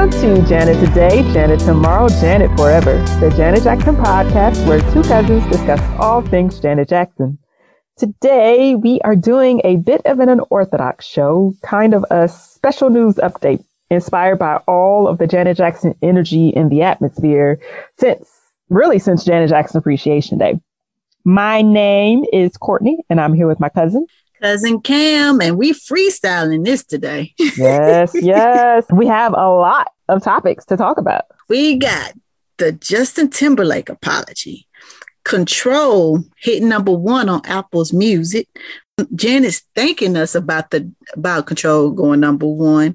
Welcome to Janet Today, Janet Tomorrow, Janet Forever, the Janet Jackson podcast where two cousins discuss all things Janet Jackson. Today, we are doing a bit of an unorthodox show, kind of a special news update inspired by all of the Janet Jackson energy in the atmosphere since, really since Janet Jackson Appreciation Day. My name is Courtney and I'm here with my cousin. Cousin Kam, and we freestyling this today. yes, yes. We have a lot of topics to talk about. We got the Justin Timberlake apology, Control hit number one on Apple's Music. Janet's thanking us about the about Control going number one.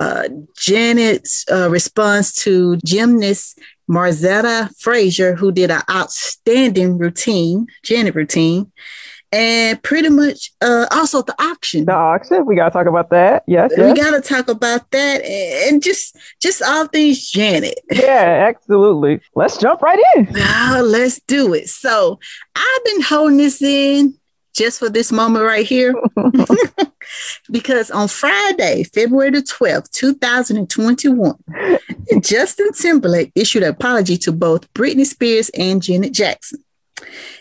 Uh, Janet's uh, response to gymnast Margzetta Frazier, who did an outstanding routine, Janet routine and pretty much uh, also the auction. The auction, we gotta talk about that. Yes, we gotta talk about that, and just just all things Janet. Yeah, absolutely. Let's jump right in. Now, let's do it. So I've been holding this in just for this moment right here. because on Friday, February the 12th, 2021, Justin Timberlake issued an apology to both Britney Spears and Janet Jackson.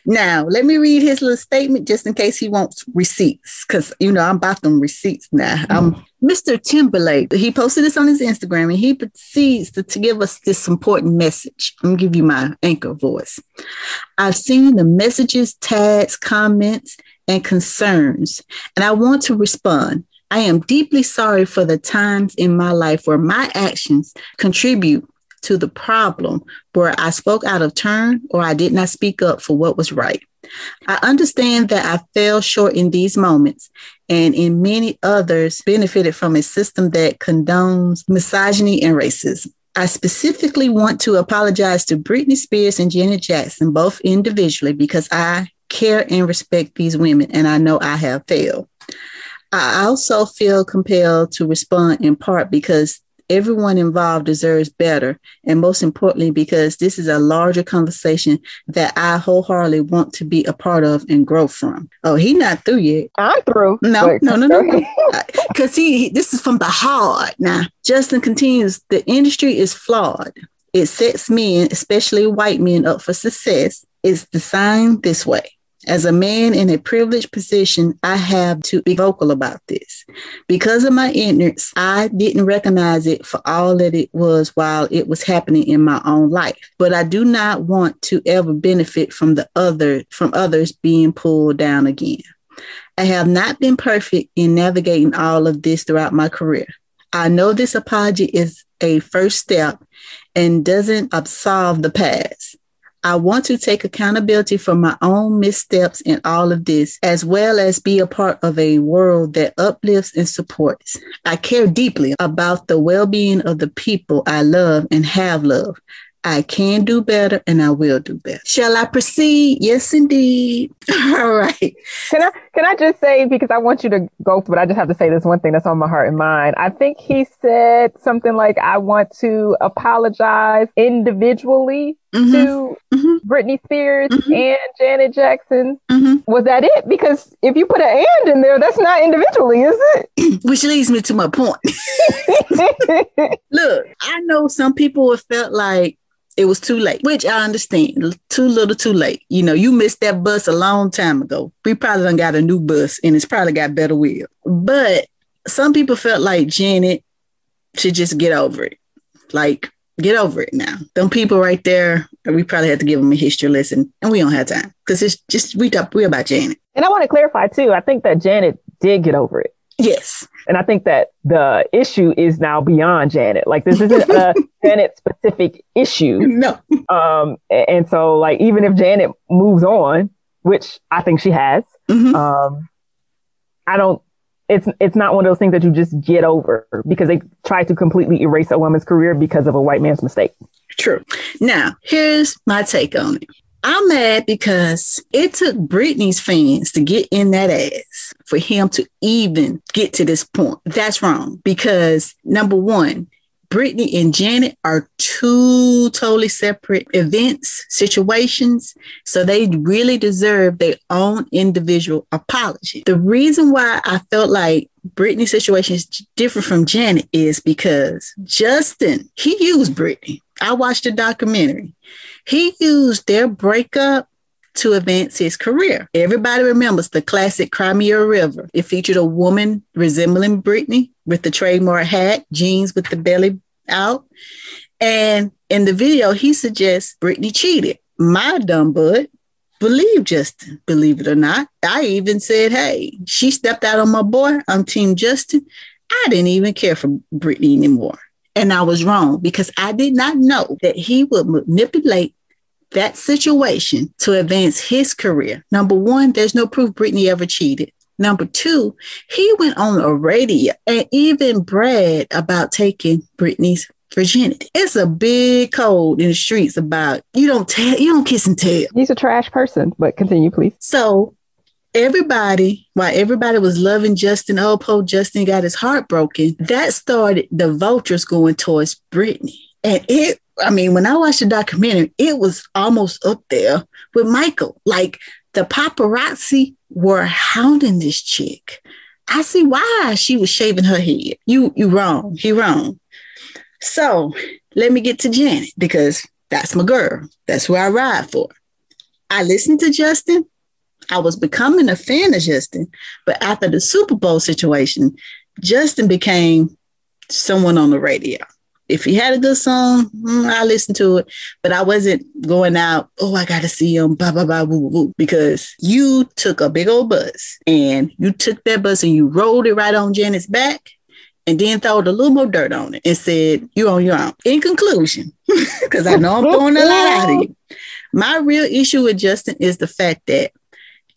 Now, let me read his little statement just in case he wants receipts, because you know I'm about them receipts now. Mm-hmm. Um, Mr. Timberlake, he posted this on his Instagram and he proceeds to, to give us this important message. I'm gonna give you my anchor voice. I've seen the messages, tags, comments, and concerns, and I want to respond. I am deeply sorry for the times in my life where my actions contribute to the problem where I spoke out of turn or I did not speak up for what was right. I understand that I fell short in these moments and in many others benefited from a system that condones misogyny and racism. I specifically want to apologize to Britney Spears and Janet Jackson, both individually, because I care and respect these women and I know I have failed. I also feel compelled to respond in part because everyone involved deserves better. And most importantly, because this is a larger conversation that I wholeheartedly want to be a part of and grow from. Oh, he not through yet. I'm through. No, Wait, no, no, no. Because he, this is from the heart. Now, Justin continues, the industry is flawed. It sets men, especially white men, up for success. It's designed this way. As a man in a privileged position, I have to be vocal about this. Because of my ignorance, I didn't recognize it for all that it was while it was happening in my own life. But I do not want to ever benefit from the other from others being pulled down again. I have not been perfect in navigating all of this throughout my career. I know this apology is a first step and doesn't absolve the past. I want to take accountability for my own missteps in all of this, as well as be a part of a world that uplifts and supports. I care deeply about the well being of the people I love and have loved. I can do better and I will do better. Shall I proceed? Yes, indeed. All right. Can I can I just say because I want you to go but I just have to say this one thing that's on my heart and mind. I think he said something like I want to apologize individually mm-hmm. to mm-hmm. Britney Spears mm-hmm. and Janet Jackson. Mm-hmm. Was that it? Because if you put an and in there, that's not individually, is it? Which leads me to my point. Look, I know some people have felt like it was too late, which I understand. Too little, too late. You know, you missed that bus a long time ago. We probably done got a new bus and it's probably got better wheels. But some people felt like Janet should just get over it. Like, get over it now. Them people right there, we probably had to give them a history lesson and we don't have time because it's just, we talk, we about Janet. And I want to clarify too. I think that Janet did get over it. Yes. And I think that the issue is now beyond Janet. Like this isn't a Janet specific issue. No. Um, and so like even if Janet moves on, which I think she has, mm-hmm. um, I don't it's it's not one of those things that you just get over because they try to completely erase a woman's career because of a white man's mistake. True. Now, here's my take on it. I'm mad because it took Britney's fans to get in that ass for him to even get to this point. That's wrong because number one, Britney and Janet are two totally separate events, situations. So they really deserve their own individual apology. The reason why I felt like Britney's situation is different from Janet is because Justin, he used Britney. I watched the documentary. He used their breakup to advance his career. Everybody remembers the classic Cry Me a River. It featured a woman resembling Britney with the trademark hat, jeans with the belly out. And in the video, he suggests Britney cheated. My dumb butt believe Justin, believe it or not. I even said, hey, she stepped out on my boy. I'm Team Justin. I didn't even care for Britney anymore. And I was wrong because I did not know that he would manipulate that situation to advance his career. Number one, there's no proof Britney ever cheated. Number two, he went on a radio and even bragged about taking Britney's virginity. It's a big code in the streets about you don't tell, you don't kiss and tell. He's a trash person, but continue, please. So everybody, while everybody was loving Justin, oh, poor Justin got his heart broken, that started the vultures going towards Britney. And it I mean, when I watched the documentary, it was almost up there with Michael. Like the paparazzi were hounding this chick. I see why she was shaving her head. You you wrong. He wrong. So let me get to Janet because that's my girl. That's where I ride for. I listened to Justin. I was becoming a fan of Justin, but after the Super Bowl situation, Justin became someone on the radio if he had a good song, mm, I listened to it, but I wasn't going out, oh, I got to see him, blah, blah, blah, woo, woo, because you took a big old bus and you took that bus and you rolled it right on Janet's back and then throwed a little more dirt on it and said, you on your own. In conclusion, because I know I'm throwing a lot out of you, my real issue with Justin is the fact that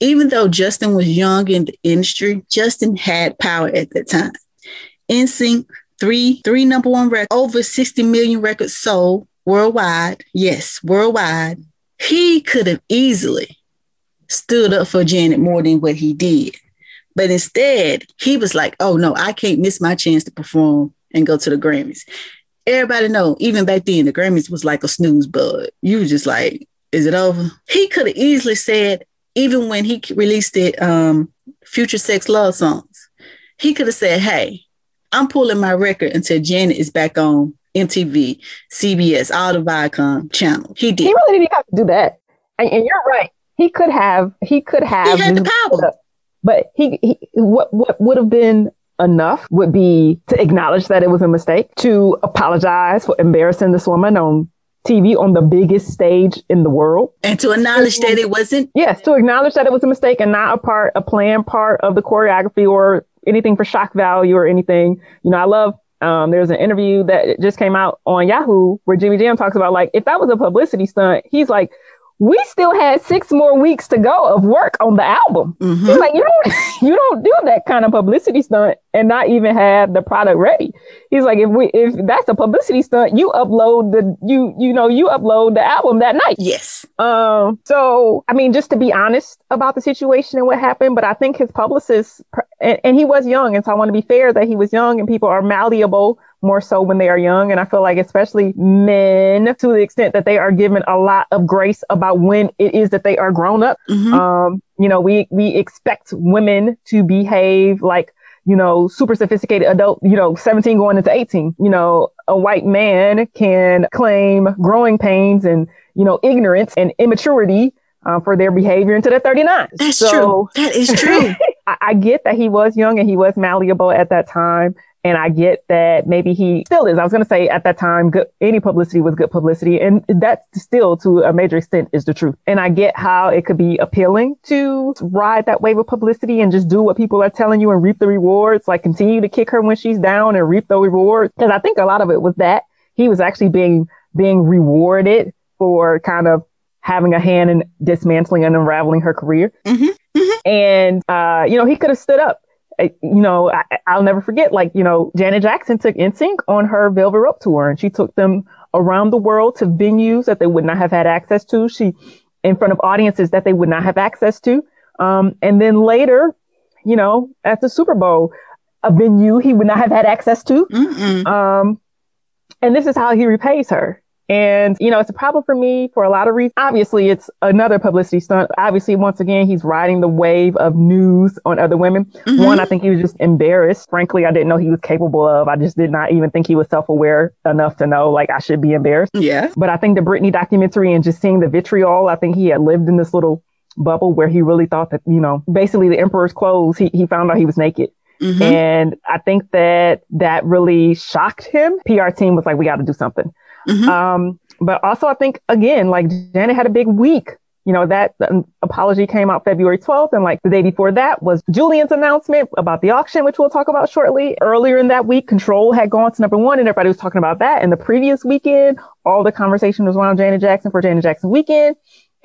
even though Justin was young in the industry, Justin had power at that time. NSYNC three three number one records, over 60 million records sold worldwide. Yes, worldwide. He could have easily stood up for Janet more than what he did. But instead, he was like, oh no, I can't miss my chance to perform and go to the Grammys. Everybody know, even back then, the Grammys was like a snooze bud. You were just like, is it over? He could have easily said, even when he released it, um, Future Sex Love Songs, he could have said, hey, I'm pulling my record until Janet is back on MTV, CBS, all the Viacom channels. He did. He really didn't have to do that. And, and you're right. He could have. He could have. He had the power. But he, he what what would have been enough would be to acknowledge that it was a mistake, to apologize for embarrassing this woman on TV on the biggest stage in the world. And to acknowledge that it wasn't? Yes, to acknowledge that it was a mistake and not a part, a planned part of the choreography or anything for shock value or anything. You know, I love um, there's an interview that just came out on Yahoo where Jimmy Jam talks about like if that was a publicity stunt, he's like, we still had six more weeks to go of work on the album. Mm-hmm. He's like, you don't, you don't do that kind of publicity stunt and not even have the product ready. He's like, if we, if that's a publicity stunt, you upload the, you, you know, you upload the album that night. Yes. Um. So, I mean, just to be honest about the situation and what happened, but I think his publicist, and, and he was young, and so I want to be fair that he was young, and people are malleable more so when they are young. And I feel like especially men to the extent that they are given a lot of grace about when it is that they are grown up. Mm-hmm. Um, you know, we, we expect women to behave like, you know, super sophisticated adult, you know, 17 going into 18, you know, a white man can claim growing pains and, you know, ignorance and immaturity uh, for their behavior into the 39. That's so, true. That is true. I, I, get that he was young and he was malleable at that time. And I get that maybe he still is. I was going to say at that time, good, any publicity was good publicity. And that still to a major extent is the truth. And I get how it could be appealing to ride that wave of publicity and just do what people are telling you and reap the rewards, like continue to kick her when she's down and reap the rewards. Cause I think a lot of it was that he was actually being, being rewarded for kind of having a hand in dismantling and unraveling her career. Mm-hmm. Mm-hmm. And, uh, you know, he could have stood up you know, I, will never forget, like, you know, Janet Jackson took NSYNC on her Velvet Rope tour and she took them around the world to venues that they would not have had access to. She, in front of audiences that they would not have access to. Um, and then later, you know, at the Super Bowl, a venue he would not have had access to. Um, And this is how he repays her. And, you know, it's a problem for me for a lot of reasons. Obviously, it's another publicity stunt. Obviously, once again, he's riding the wave of news on other women. Mm-hmm. One, I think he was just embarrassed. Frankly, I didn't know he was capable of. I just did not even think he was self aware enough to know, like, I should be embarrassed. Yeah. But I think the Britney documentary and just seeing the vitriol, I think he had lived in this little bubble where he really thought that, you know, basically the emperor's clothes, he, he found out he was naked. Mm-hmm. And I think that that really shocked him. PR team was like, we got to do something. Mm-hmm. Um, but also I think again, like Janet had a big week. You know, that apology came out February 12th. And like the day before that was Julien's announcement about the auction, which we'll talk about shortly. Earlier in that week, control had gone to number one and everybody was talking about that. And the previous weekend, all the conversation was around Janet Jackson for Janet Jackson weekend.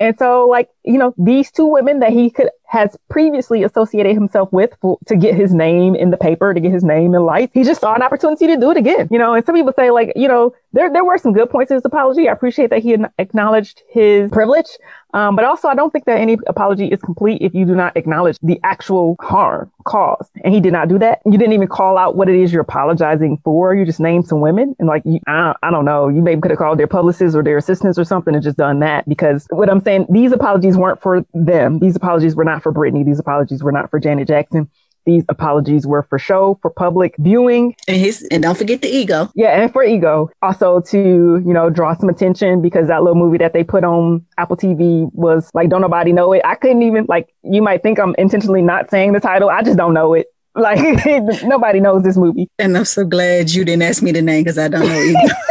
And so, like, you know, these two women that he could has previously associated himself with for, to get his name in the paper, to get his name in lights, he just saw an opportunity to do it again. You know, and some people say, like, you know, there there were some good points in his apology. I appreciate that he acknowledged his privilege. Um, but also, I don't think that any apology is complete if you do not acknowledge the actual harm caused. And he did not do that. You didn't even call out what it is you're apologizing for. You just named some women and like, you, I, I don't know, you maybe could have called their publicists or their assistants or something and just done that because what I'm saying, these apologies weren't for them. These apologies were not for Britney. These apologies were not for Janet Jackson. These apologies were for show, for public viewing. And his and don't forget the ego. Yeah, and for ego. Also to, you know, draw some attention because that little movie that they put on Apple TV was like don't nobody know it. I couldn't even like you might think I'm intentionally not saying the title. I just don't know it. Like nobody knows this movie. And I'm so glad you didn't ask me the name because I don't know either.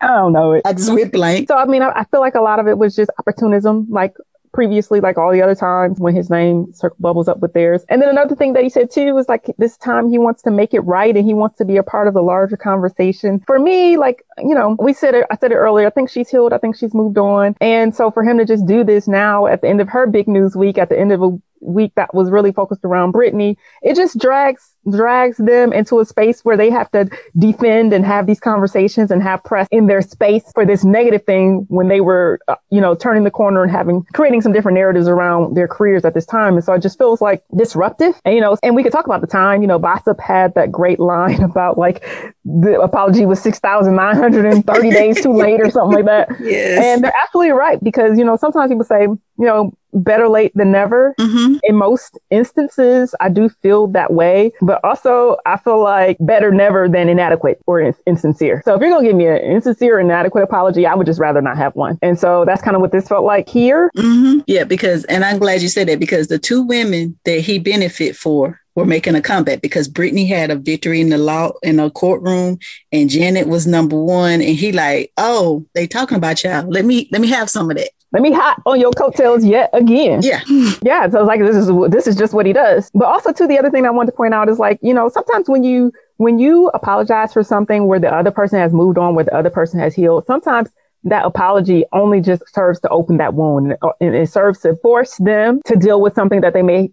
I don't know it. I just went blank. So I mean, I, I, feel like a lot of it was just opportunism. Like previously, like all the other times when his name bubbles up with theirs. And then another thing that he said too was like this time he wants to make it right and he wants to be a part of the larger conversation. For me, like, you know, we said it, I said it earlier. I think she's healed. I think she's moved on. And so for him to just do this now at the end of her big news week, at the end of a week that was really focused around Britney, it just drags drags them into a space where they have to defend and have these conversations and have press in their space for this negative thing when they were, uh, you know, turning the corner and having creating some different narratives around their careers at this time. And so it just feels like disruptive. And you know, and we could talk about the time. You know, Bossip had that great line about like the apology was six thousand nine hundred and thirty days too late or something like that. Yes. And they're absolutely right because you know sometimes people say you know better late than never. Mm-hmm. In most instances, I do feel that way, but also I feel like better never than inadequate or in- insincere. So if you're going to give me an insincere, inadequate apology, I would just rather not have one. And so that's kind of what this felt like here. Mm-hmm. Yeah, because, and I'm glad you said that because the two women that he benefit for were making a comeback because Britney had a victory in the law in a courtroom and Janet was number one. And he like, oh, they talking about y'all. Let me let me have some of that let me hot on your coattails yet again. Yeah. Yeah. So it's like this is this is just what he does. But also too, the other thing I want to point out is like, you know, sometimes when you when you apologize for something where the other person has moved on, where the other person has healed, sometimes that apology only just serves to open that wound and it serves to force them to deal with something that they may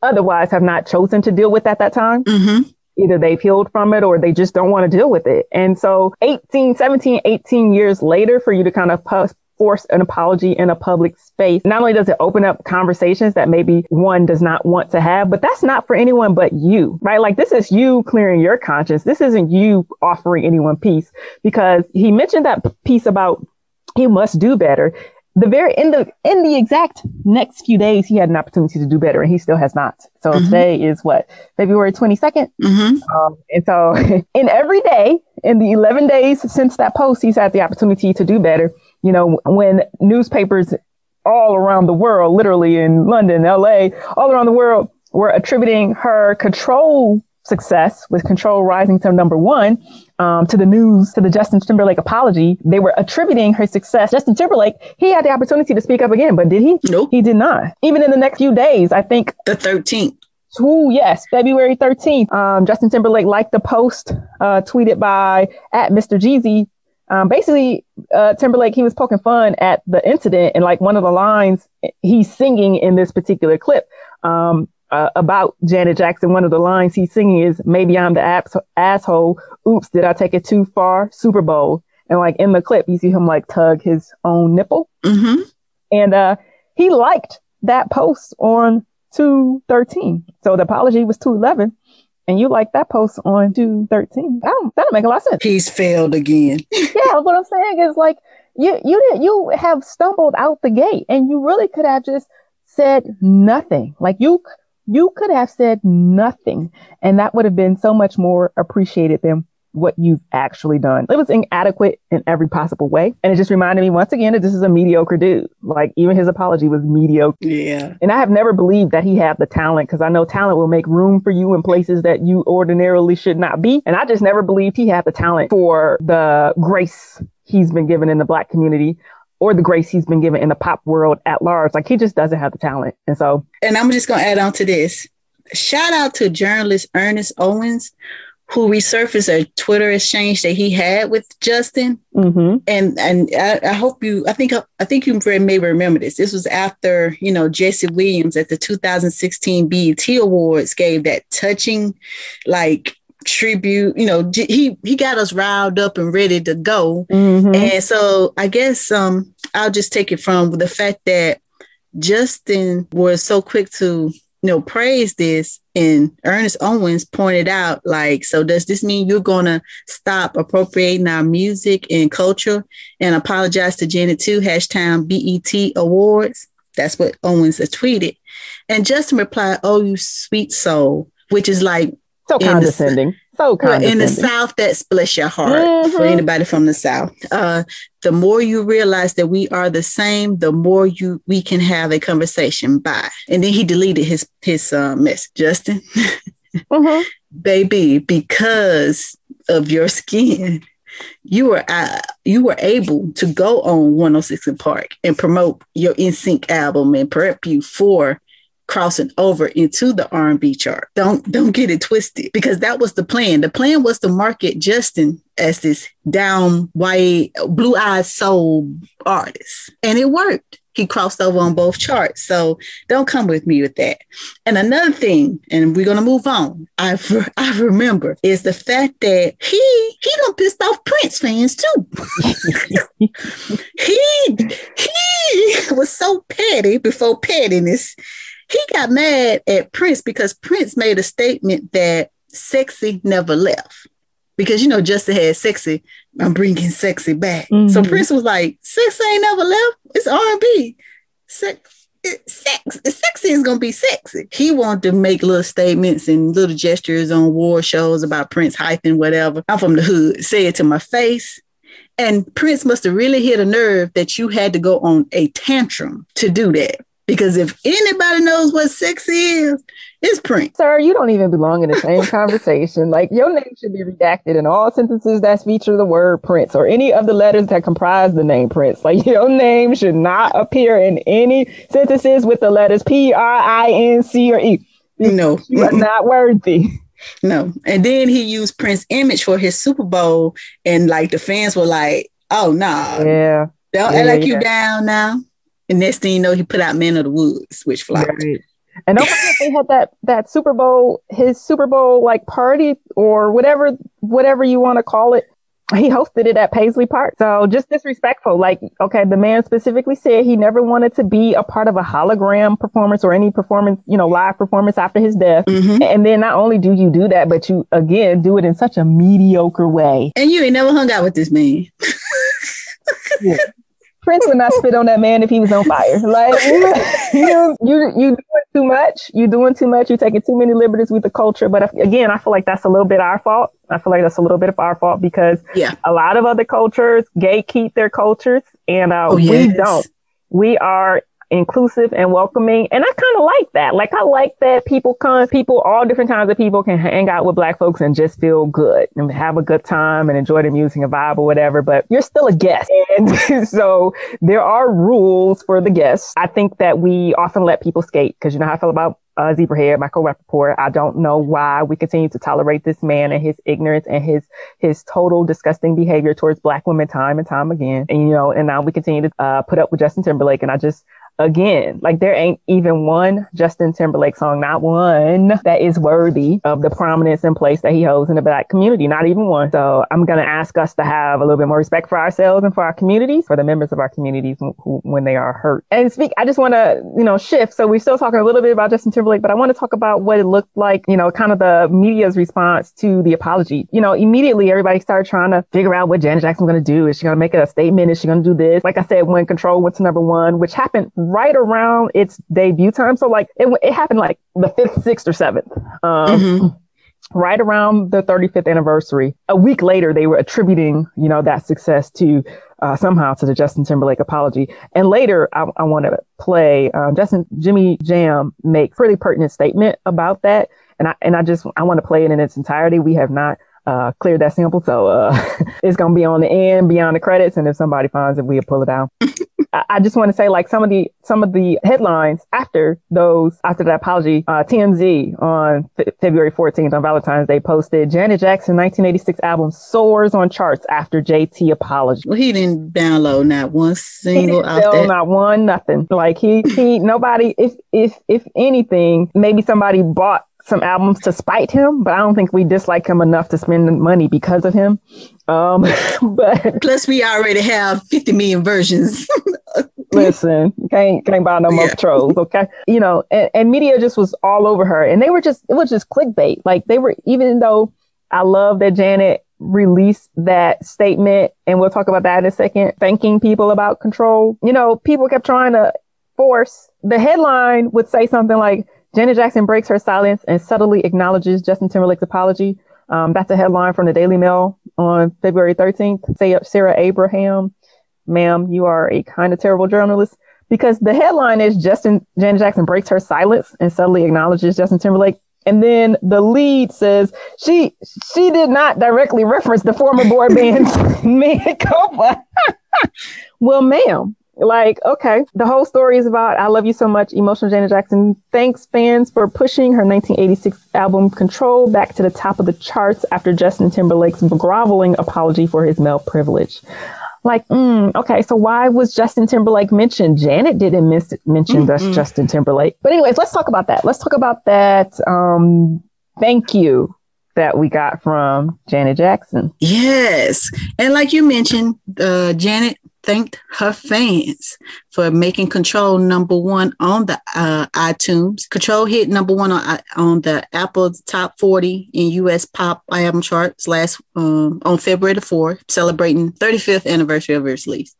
otherwise have not chosen to deal with at that time. Mm-hmm either they've healed from it or they just don't want to deal with it. And so 18, 17, 18 years later for you to kind of post, force an apology in a public space, not only does it open up conversations that maybe one does not want to have, but that's not for anyone but you, right? Like this is you clearing your conscience. This isn't you offering anyone peace because he mentioned that piece about he must do better. The very in the in the exact next few days, he had an opportunity to do better, and he still has not. So mm-hmm. today is what February twenty second, mm mm-hmm. um, and so in every day in the eleven days since that post, he's had the opportunity to do better. You know, when newspapers all around the world, literally in London, LA, all around the world, were attributing her control success with control rising to number one um, to the news to the justin timberlake apology they were attributing her success. Justin timberlake he had the opportunity to speak up again but did he? Nope. He did not. Even in the next few days i think the 13th Ooh, yes, February 13th. Um, Justin Timberlake liked the post uh, tweeted by at Mr. Jeezy um, basically, uh, Timberlake, he was poking fun at the incident. And like one of the lines he's singing in this particular clip um, uh, about Janet Jackson, one of the lines he's singing is, Maybe I'm the abs- asshole. Oops, did I take it too far? Super Bowl. And like in the clip, you see him like tug his own nipple. Mm-hmm. And uh, he liked that post on 213. So the apology was 211. and you like that post on 213. That don't, that don't make a lot of sense. He's failed again. yeah, what I'm saying is like you you did you have stumbled out the gate and you really could have just said nothing. Like you you could have said nothing and that would have been so much more appreciated than what you've actually done. It was inadequate in every possible way. And it just reminded me once again that this is a mediocre dude. Like even his apology was mediocre. Yeah. And I have never believed that he had the talent because I know talent will make room for you in places that you ordinarily should not be. And I just never believed he had the talent for the grace he's been given in the black community or the grace he's been given in the pop world at large. Like he just doesn't have the talent. And so And I'm just gonna add on to this. Shout out to journalist Ernest Owens who resurfaced a Twitter exchange that he had with Justin. Mm-hmm. And and I, I, hope you, I think I think you may remember this. This was after you know Jesse Williams at the 2016 BET Awards gave that touching, like tribute. You know, he he got us riled up and ready to go. Mm-hmm. And so I guess um I'll just take it from the fact that Justin was so quick to you know, praise this. And Ernest Owens pointed out, like, so does this mean you're going to stop appropriating our music and culture and apologize to Janet too? Hashtag BET Awards. That's what Owens tweeted. And Justin replied, Oh, you sweet soul, which is like so condescending. So in the South, that splits your heart mm-hmm. for anybody from the South. Uh, the more you realize that we are the same, the more you we can have a conversation. Bye. And then he deleted his his uh, message. Justin, mm-hmm. baby, because of your skin, you were uh, you were able to go on 106 and Park and promote your NSYNC album and prep you for crossing over into the R&B chart. Don't don't get it twisted because that was the plan. The plan was to market Justin as this down white, blue-eyed soul artist. And it worked. He crossed over on both charts. So don't come with me with that. And another thing, and we're gonna move on. I I remember is the fact that he he done pissed off Prince fans too. he he was so petty before pettiness he got mad at Prince because Prince made a statement that sexy never left. Because you know, Justin had sexy, I'm bringing sexy back. Mm-hmm. So Prince was like, "Sexy ain't never left. It's R&B. Sex, it, sex, sexy is gonna be sexy." He wanted to make little statements and little gestures on war shows about Prince hyping whatever. I'm from the hood. Say it to my face. And Prince must have really hit a nerve that you had to go on a tantrum to do that. Because if anybody knows what sex is, it's Prince. Sir, you don't even belong in the same conversation. Like your name should be redacted in all sentences that feature the word Prince or any of the letters that comprise the name Prince. Like your name should not appear in any sentences with the letters P R I N C or E. No, you are not worthy. No. And then he used Prince image for his Super Bowl, and like the fans were like, "Oh no, nah. yeah, don't yeah, act like yeah. you down now." And next thing you know, he put out Man of the Woods, which flopped. Right. And don't forget they had that that Super Bowl, his Super Bowl like party or whatever whatever you want to call it. He hosted it at Paisley Park. So just disrespectful. Like, okay, the man specifically said he never wanted to be a part of a hologram performance or any performance, you know, live performance after his death. Mm-hmm. And then not only do you do that, but you again do it in such a mediocre way. And you ain't never hung out with this man. yeah. Prince would not spit on that man if he was on fire. Like you, you, you doing too much. You doing too much. You taking too many liberties with the culture. But again, I feel like that's a little bit our fault. I feel like that's a little bit of our fault because yeah. a lot of other cultures gatekeep their cultures, and uh, oh, yes. we don't. We are inclusive and welcoming. And I kind of like that. Like I like that people come, people, all different kinds of people can hang out with black folks and just feel good and have a good time and enjoy the music and vibe or whatever, but you're still a guest. And so there are rules for the guests. I think that we often let people skate because you know how I feel about uh, Zebrahead, Michael Rapaport. I don't know why we continue to tolerate this man and his ignorance and his his total disgusting behavior towards black women time and time again. And you know, and now we continue to uh, put up with Justin Timberlake. And I just again. Like there ain't even one Justin Timberlake song, not one that is worthy of the prominence and place that he holds in the black community, not even one. So I'm going to ask us to have a little bit more respect for ourselves and for our communities, for the members of our communities who, when they are hurt. And speak, I just want to, you know, shift. So we're still talking a little bit about Justin Timberlake, but I want to talk about what it looked like, you know, kind of the media's response to the apology. You know, immediately everybody started trying to figure out what Janet Jackson was going to do. Is she going to make a statement? Is she going to do this? Like I said, when Control went to number one, which happened right around its debut time. So like it, it happened like the fifth, sixth, or seventh. Um, mm-hmm. Right around the 35th anniversary, a week later, they were attributing, you know, that success to uh, somehow to the Justin Timberlake apology. And later, I, I want to play um, Justin Jimmy Jam make pretty pertinent statement about that. And I and I just I want to play it in its entirety. We have not uh, clear that sample, so uh, it's gonna be on the end beyond the credits. And if somebody finds it, we'll pull it out. I just want to say, like some of the some of the headlines after those after that apology, uh, TMZ on F- February 14th on Valentine's Day posted Janet Jackson 1986 album soars on charts after JT apology. Well, he didn't download not one single out there. Not one, nothing. Like he he nobody. If if if anything, maybe somebody bought some albums to spite him, but I don't think we dislike him enough to spend money because of him. Um, but plus, we already have 50 million versions. listen, can't can't buy no more yeah. trolls, okay? You know, and, and media just was all over her, and they were just it was just clickbait. Like they were, even though I love that Janet released that statement, and we'll talk about that in a second, thanking people about control. You know, people kept trying to force the headline would say something like Janet Jackson breaks her silence and subtly acknowledges Justin Timberlake's apology. Um, that's a headline from the Daily Mail on February 13th. Say Sarah Abraham, ma'am, you are a kind of terrible journalist because the headline is Justin Janet Jackson breaks her silence and subtly acknowledges Justin Timberlake. And then the lead says she she did not directly reference the former boy band Mea Culpa. well, ma'am, like, okay, the whole story is about I love you so much, emotional Janet Jackson. Thanks fans for pushing her 1986 album Control back to the top of the charts after Justin Timberlake's groveling apology for his male privilege. Like, mm, okay, so why was Justin Timberlake mentioned? Janet didn't miss, mention mm Justin Timberlake. But anyways, let's talk about that. Let's talk about that. Um, thank you that we got from Janet Jackson. Yes. And like you mentioned, uh, Janet thanked her fans for making Control number one on the uh, iTunes. Control hit number one on, on the Apple Top 40 in U.S. pop album charts last um, on February the 4th, celebrating 35th anniversary of its release.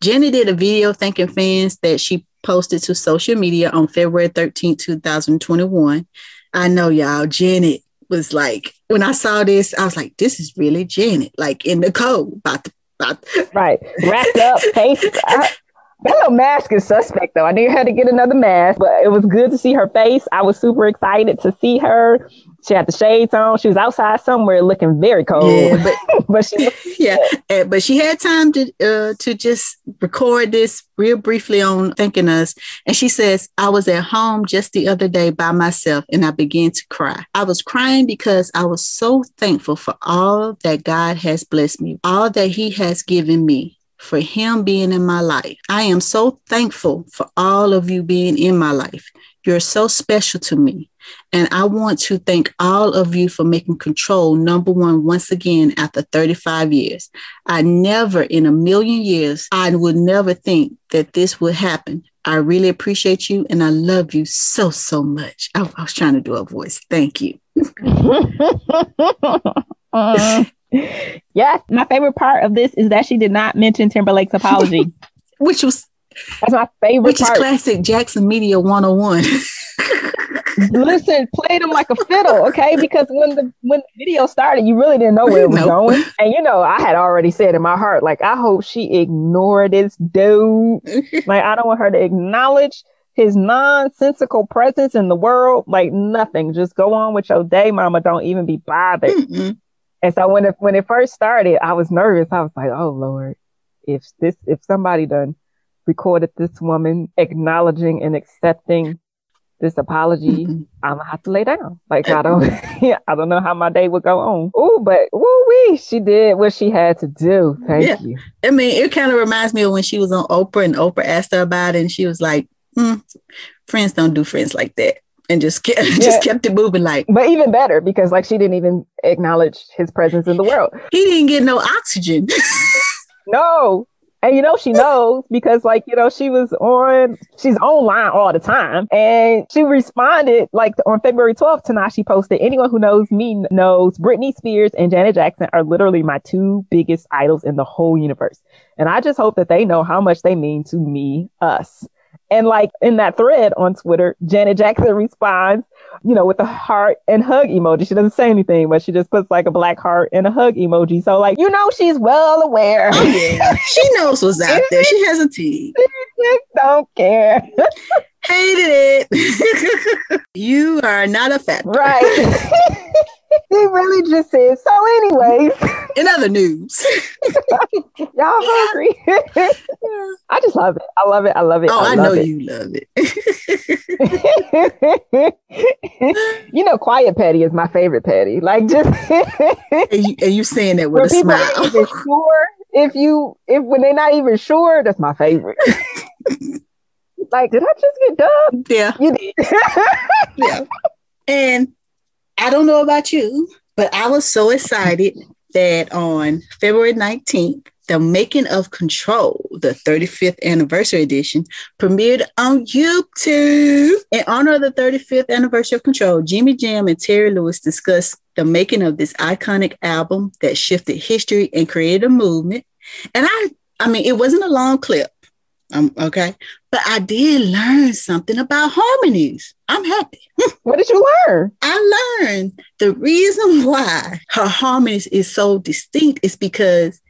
Jenny did a video thanking fans that she posted to social media on February 13, 2021. I know y'all, Janet was like, when I saw this, I was like, this is really Janet, like in the code, about to right. Wrapped up, face. I, that little mask is suspect though. I knew you had to get another mask, but it was good to see her face. I was super excited to see her. She had the shades on. She was outside somewhere looking very cold. Yeah, but, but she yeah, uh, but she had time to uh, to just record this real briefly on thanking us. And she says, "I was at home just the other day by myself, and I began to cry. I was crying because I was so thankful for all that God has blessed me, all that He has given me." For him being in my life. I am so thankful for all of you being in my life. You're so special to me. And I want to thank all of you for making control number one once again after 35 years. I never in a million years, I would never think that this would happen. I really appreciate you and I love you so, so much. I, I was trying to do a voice. Thank you. yeah, my favorite part of this is that she did not mention Timberlake's apology, which was that's my favorite which part. is classic Jackson Media 101. Listen, play them like a fiddle, okay? Because when the when the video started, you really didn't know where it was nope. going. And you know, I had already said in my heart, like, I hope she ignored this dude. like, I don't want her to acknowledge his nonsensical presence in the world. Like nothing. Just go on with your day, mama. Don't even be bothered. Mm-mm. And so when it when it first started, I was nervous. I was like, oh Lord, if this if somebody done recorded this woman acknowledging and accepting this apology. I'm gonna have to lay down. Like I don't, I don't know how my day would go on. Oh, but woo wee, she did what she had to do. Thank yeah. you. I mean, it kind of reminds me of when she was on Oprah and Oprah asked her about it, and she was like, mm, friends don't do friends like that. And just kept, yeah. just kept it moving like. But even better because like she didn't even acknowledge his presence in the world. He didn't get no oxygen. no, and you know, she knows because like, you know, she was on, she's online all the time. And she responded like on February 12th, Tinashe posted, anyone who knows me knows Britney Spears and Janet Jackson are literally my two biggest idols in the whole universe. And I just hope that they know how much they mean to me, us. And like in that thread on Twitter, Janet Jackson responds, you know, with a heart and hug emoji. She doesn't say anything, but she just puts like a black heart and a hug emoji. So like, you know, she's well aware. Oh, yeah. she knows what's out there. She has a team. She don't care. Hated it. you are not a factor. Right. He really just said, so anyways. In other news. Y'all hungry. I just love it. I love it. I love it. Oh, I, I know it. you love it. you know, quiet Patty is my favorite Patty. Like just and, you, and you saying that with a smile. Sure if you if when they're not even sure, that's my favorite. like, did I just get done? Yeah. You did. yeah. And I don't know about you, but I was so excited that on February 19th, the Making of Control, the 35th anniversary edition, premiered on YouTube. In honor of the 35th anniversary of Control, Jimmy Jam and Terry Lewis discussed the making of this iconic album that shifted history and created a movement. And I, I mean, it wasn't a long clip. Um, okay. But I did learn something about harmonies. I'm happy. what did you learn? I learned the reason why her harmonies is so distinct is because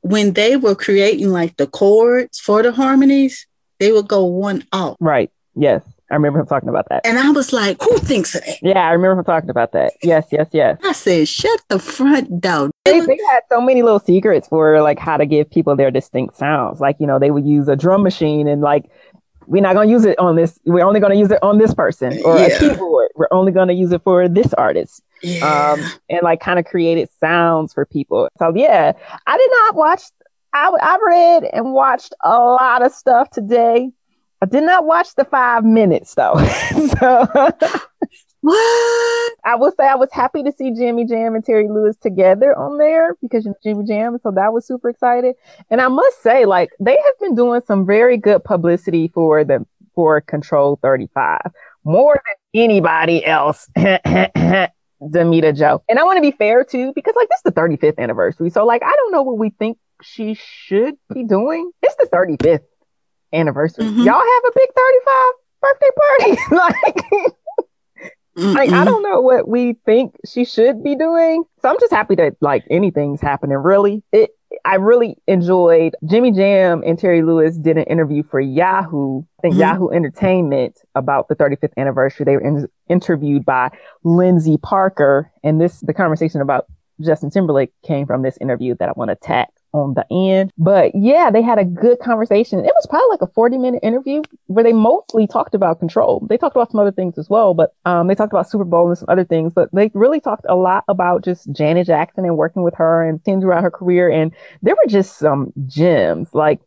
when they were creating like the chords for the harmonies, they would go one off. Right. Yes. I remember him talking about that. And I was like, who thinks of that? Yeah, I remember him talking about that. Yes, yes, yes. I said, shut the front door. They, they had so many little secrets for like how to give people their distinct sounds. Like, you know, they would use a drum machine and like, we're not going to use it on this. We're only going to use it on this person or yeah. a keyboard. We're only going to use it for this artist. Yeah. Um, and like kind of created sounds for people. So yeah, I did not watch, I, I read and watched a lot of stuff today. I did not watch the five minutes though. so what? I will say I was happy to see Jimmy Jam and Terry Lewis together on there because you know, Jimmy Jam, so that was super excited. And I must say, like they have been doing some very good publicity for the for Control 35, more than anybody else. Damita Jo. And I want to be fair too, because like this is the 35th anniversary. So like I don't know what we think she should be doing. It's the 35th anniversary. Mm-hmm. Y'all have a big 35 birthday party. like, like I don't know what we think she should be doing. So I'm just happy that like anything's happening. Really, it. I really enjoyed Jimmy Jam and Terry Lewis did an interview for Yahoo. I think mm-hmm. Yahoo Entertainment about the 35th anniversary. They were in- interviewed by Lyndsey Parker, and this the conversation about Justin Timberlake came from this interview that I want to tag on the end. But yeah, they had a good conversation. It was probably like a 40 minute interview where they mostly talked about control. They talked about some other things as well, but um, they talked about Super Bowl and some other things, but they really talked a lot about just Janet Jackson and working with her and things throughout her career. And there were just some gems like,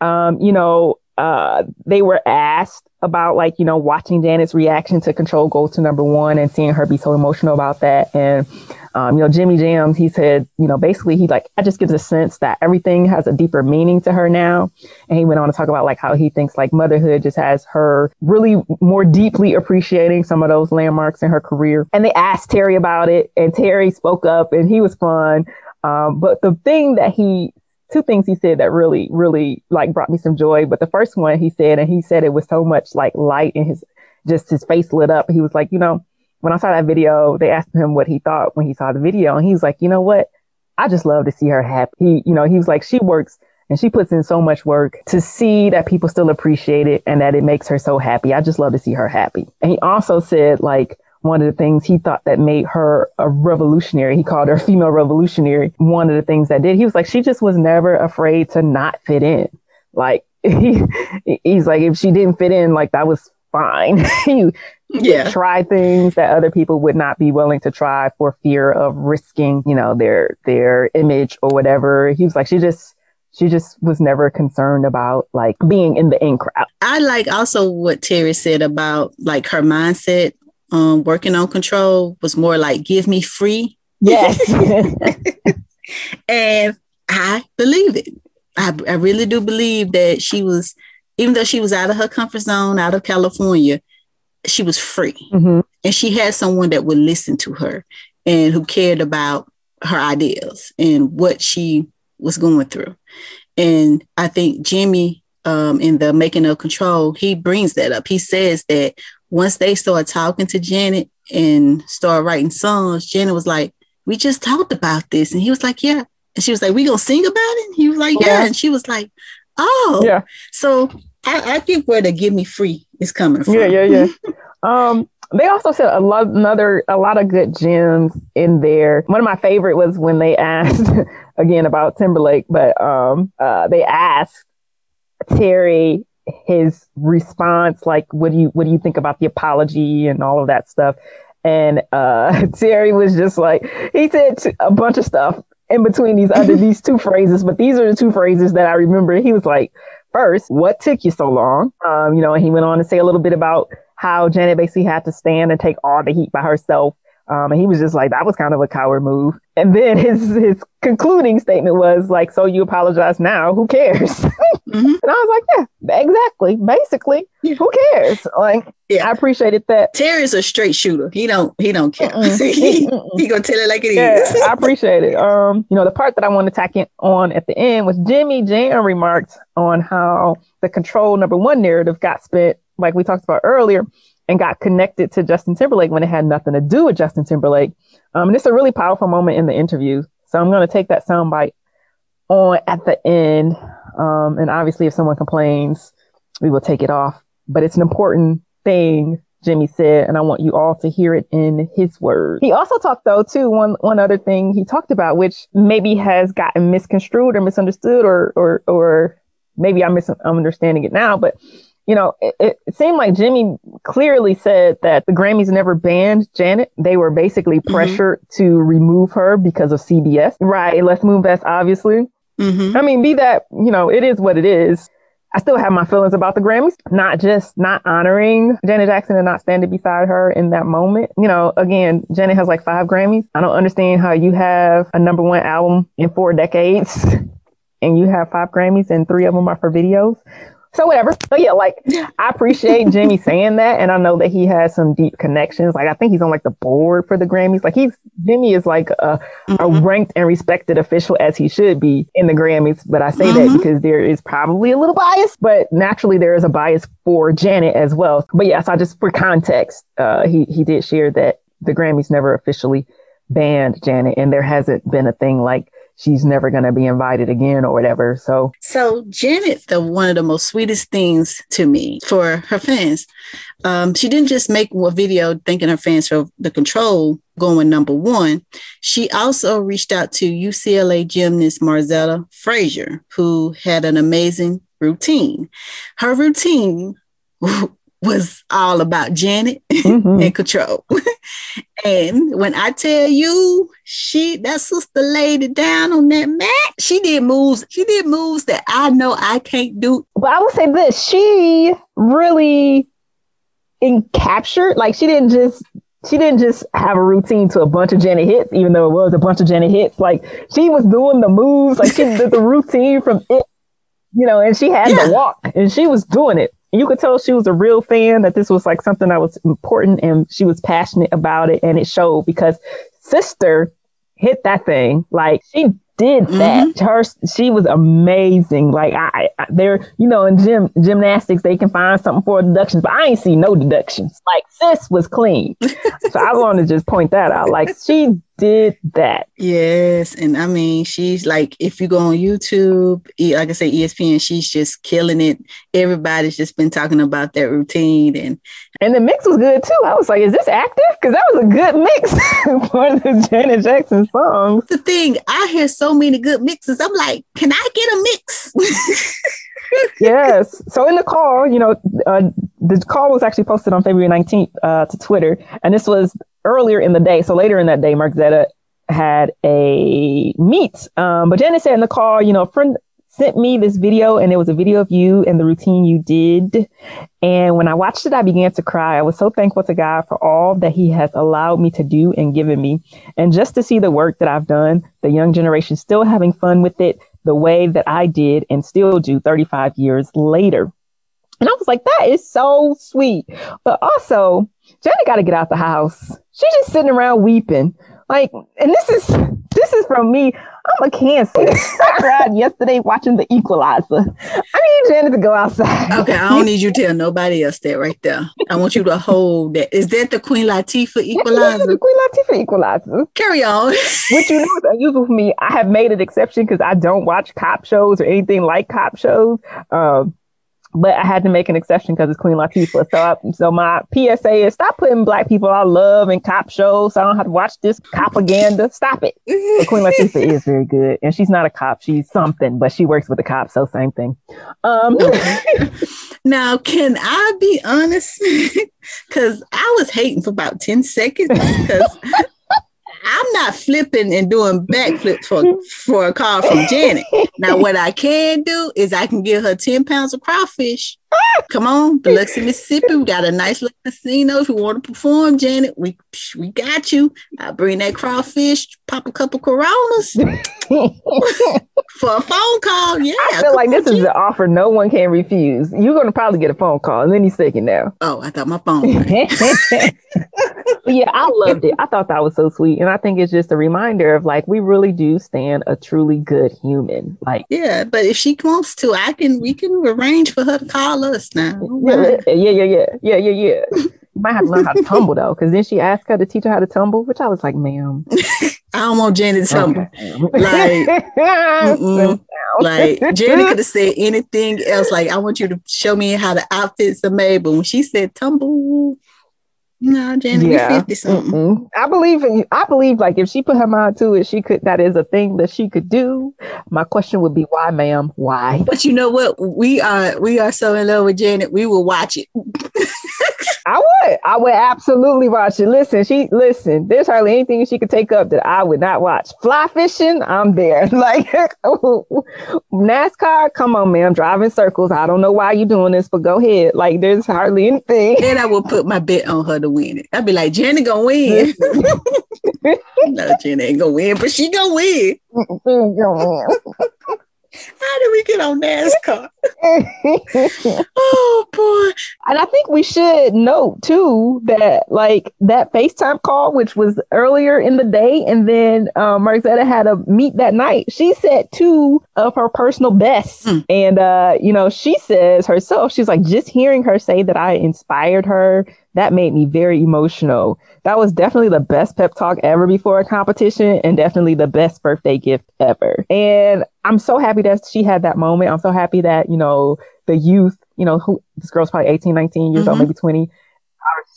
um, you know, uh, they were asked about like, you know, watching Janet's reaction to Control Go to number one and seeing her be so emotional about that. And, um, you know, Jimmy Jams, he said, you know, basically he like, I just gives a sense that everything has a deeper meaning to her now. And he went on to talk about like how he thinks like motherhood just has her really more deeply appreciating some of those landmarks in her career. And they asked Terry about it and Terry spoke up and he was fun. Um, but the thing that he two things he said that really, really like brought me some joy. But the first one he said, and he said it was so much like light in his, just his face lit up. He was like, you know, when I saw that video, they asked him what he thought when he saw the video. And he was like, you know what? I just love to see her happy. He, you know, he was like, she works and she puts in so much work to see that people still appreciate it and that it makes her so happy. I just love to see her happy. And he also said like, one of the things he thought that made her a revolutionary. He called her female revolutionary. One of the things that did, he was like, she just was never afraid to not fit in. Like he, he's like, if she didn't fit in, like that was fine. you yeah. try things that other people would not be willing to try for fear of risking, you know, their their image or whatever. He was like, she just she just was never concerned about like being in the in crowd. I like also what Terry said about like her mindset um working on control was more like give me free. Yes. and I believe it. I, I really do believe that she was, even though she was out of her comfort zone, out of California, she was free. Mhm. And she had someone that would listen to her and who cared about her ideas and what she was going through. And I think Jimmy, um, in the making of control, he brings that up. He says that once they started talking to Janet and started writing songs, Janet was like, We just talked about this. And he was like, Yeah. And she was like, We gonna sing about it? And he was like, Yeah. Yeah. And she was like, Oh. Yeah. So I, I get where the give me free is coming from. Yeah, yeah, yeah. um, they also said a lot, another, a lot of good gems in there. One of my favorite was when they asked again about Timberlake, but um, uh, they asked Terry his response, like, "What do you, what do you think about the apology and all of that stuff?" And uh, Terry was just like, he said t- a bunch of stuff in between these other these two phrases, but these are the two phrases that I remember. He was like, first, what took you so long? Um, you know, and he went on to say a little bit about how Janet basically had to stand and take all the heat by herself. Um, and he was just like, that was kind of a coward move. And then his his concluding statement was like, so you apologize now? Who cares? Mhm. And I was like, yeah, exactly. Basically, who cares? Like, Yeah. I appreciated that. Terry's a straight shooter. He don't he don't care. Mm-mm. he, he gonna tell it like it is. Yeah, I appreciate it. Um, you know, the part that I want to tack in on at the end was Jimmy Jam remarked on how the control number one narrative got spent, like we talked about earlier, and got connected to Justin Timberlake when it had nothing to do with Justin Timberlake. Um, and it's a really powerful moment in the interview. So I'm going to take that soundbite on at the end. Um, and obviously, if someone complains, we will take it off. But it's an important thing Jimmy said, and I want you all to hear it in his words. He also talked though too one one other thing he talked about, which maybe has gotten misconstrued or misunderstood, or or or maybe I'm misunderstanding it now, but. You know, it, it, seemed like Jimmy clearly said that the Grammys never banned Janet. They were basically Mhm. pressured to remove her because of CBS. Right. Les Moonves, obviously. Mhm. I mean, be that, you know, it is what it is. I still have my feelings about the Grammys, not just not honoring Janet Jackson and not standing beside her in that moment. You know, again, Janet has like five Grammys. I don't understand how you have a number one album in four decades and you have five Grammys and three of them are for videos. So whatever. So yeah, like I appreciate Jimmy saying that, and I know that he has some deep connections. Like I think he's on like the board for the Grammys. Like he's Jimmy is like a a Mhm. ranked and respected official as he should be in the Grammys. But I say that Mhm. because there is probably a little bias, but naturally there is a bias for Janet as well. But yes, I just for context, uh, he he did share that the Grammys never officially banned Janet, and there hasn't been a thing like she's never going to be invited again or whatever. So So Janet, the one of the most sweetest things to me for her fans, um, she didn't just make a video thanking her fans for the control going number one. She also reached out to UCLA gymnast Margzetta Frazier, who had an amazing routine. Her routine was all about Janet mhm. and control. and when I tell you, she that sister laid it down on that mat. She did moves. She did moves that I know I can't do. But I will say this: she really encaptured. Like she didn't just she didn't just have a routine to a bunch of Janet hits, even though it was a bunch of Janet hits. Like she was doing the moves, like she did the routine from it, you know, and she had Yeah. the walk, and she was doing it. You could tell she was a real fan. That this was like something that was important, and she was passionate about it, and it showed because sister hit that thing. Like she did that. Mm-hmm. Her she was amazing. Like i, I there you know in gym gymnastics they can find something for deductions but i ain't see no deductions. Like sis was clean. So i want to just point that out. Like she did that Yes, and I mean she's like if you go on YouTube, like I say, ESPN, she's just killing it. Everybody's just been talking about that routine, and and the mix was good too i was like is this active because that was a good mix for the janet jackson songs the thing I hear so many good mixes. I'm like, can I get a mix? yes. So in the call, you know, uh, the call was actually posted on February 19th uh, to Twitter, and this was earlier in the day. So later in that day, Margzetta had a meet. Um, but Janet said in the call, you know, a friend sent me this video, and it was a video of you and the routine you did. And when I watched it, I began to cry. I was so thankful to God for all that He has allowed me to do and given me. And just to see the work that I've done, the young generation still having fun with it the way that I did and still do 35 years later. And I was like, that is so sweet. But also, Jenny got to get out the house. She's just sitting around weeping. Like, and this is this is from me. I'm a cancer. I cried yesterday watching The Equalizer. I need Janet to go outside. Okay, I don't need you to tell nobody else that right there. I want you to hold that. Is that the Queen Latifah Equalizer? the Queen Latifah Equalizer. Carry on. Which you know is unusual for me. I have made an exception because I don't watch cop shows or anything like cop shows. Um, but I had to make an exception because it's Queen Latifah. So, I, so my PSA is stop putting black people I love in cop shows. So I don't have to watch this propaganda. Stop it. But Queen Latifah is very good, and she's not a cop. She's something, but she works with the cops. So same thing. Um, now, can I be honest? Because I was hating for about ten seconds because I'm not flipping and doing backflips for, for a call from Janet. Now, what I can do is I can give her 10 pounds of crawfish. Come on, Biloxi, Mississippi. We got a nice little casino. If you want to perform, Janet, we we got you. I bring that crawfish, pop a couple coronas for a phone call. Yeah. I feel like this is an offer no one can refuse. You're gonna probably get a phone call and then he's second now. Oh, I thought my phone. yeah, I loved it. I thought that was so sweet. And I think it's just a reminder of like we really do stand a truly good human. Like Yeah, but if she wants to, I can we can arrange for her to call us now. Yeah, yeah, yeah, yeah, yeah, yeah, yeah. You might have to learn how to tumble though, because then she asked her to teach her how to tumble, which I was like, ma'am. I don't want Janet to tumble. Okay. Like, like Janet could have said anything else. Like, I want you to show me how the outfits are made. But when she said tumble, no, Janet, yeah. 50 something. I believe in I believe like if she put her mind to it, she could that is a thing that she could do. My question would be why, ma'am? Why? But you know what? We are we are so in love with Janet, we will watch it. I would. I would absolutely watch it. Listen, she listen, there's hardly anything she could take up that I would not watch. Fly fishing, I'm there. Like NASCAR, come on, man. I'm driving circles. I don't know why you're doing this, but go ahead. Like there's hardly anything. And I will put my bet on her to win it. I'd be like, Jenny gonna win. no, Jenny ain't gonna win, but she gonna win. How did we get on NASCAR? oh boy. And I think we should note too that like that FaceTime call, which was earlier in the day, and then um, Margzetta had a meet that night. She said two of her personal bests. Mm. And uh, you know, she says herself, she's like, just hearing her say that I inspired her that made me very emotional. That was definitely the best pep talk ever before a competition and definitely the best birthday gift ever. And I'm so happy that she had that moment. I'm so happy that, you know, the youth, you know, who this girl's probably 18, 19 years mm-hmm. old, maybe 20,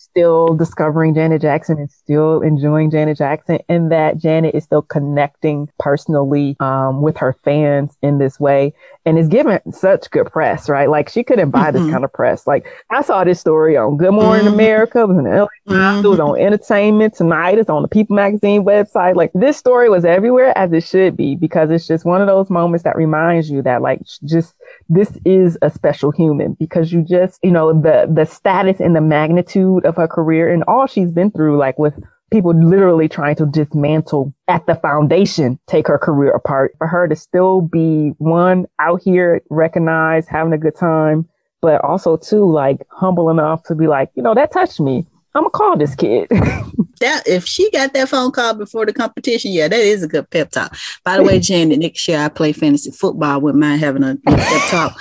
still discovering Janet Jackson and still enjoying Janet Jackson, and that Janet is still connecting personally um, with her fans in this way and is given such good press, right? Like she couldn't buy mm-hmm. this kind of press. Like I saw this story on Good Morning mm-hmm. America, it was LA mm-hmm. it was on Entertainment Tonight, it's on the People Magazine website. Like this story was everywhere as it should be because it's just one of those moments that reminds you that like just this is a special human because you just, you know, the the status and the magnitude of her career and all she's been through, like with people literally trying to dismantle at the foundation, take her career apart. For her to still be one out here, recognized, having a good time, but also too, like humble enough to be like, you know, that touched me. I'm gonna call this kid. that if she got that phone call before the competition, yeah, that is a good pep talk. By the way, Janet, next year I play fantasy football. Wouldn't mind having a pep talk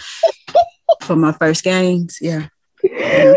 for my first games. Yeah. yeah.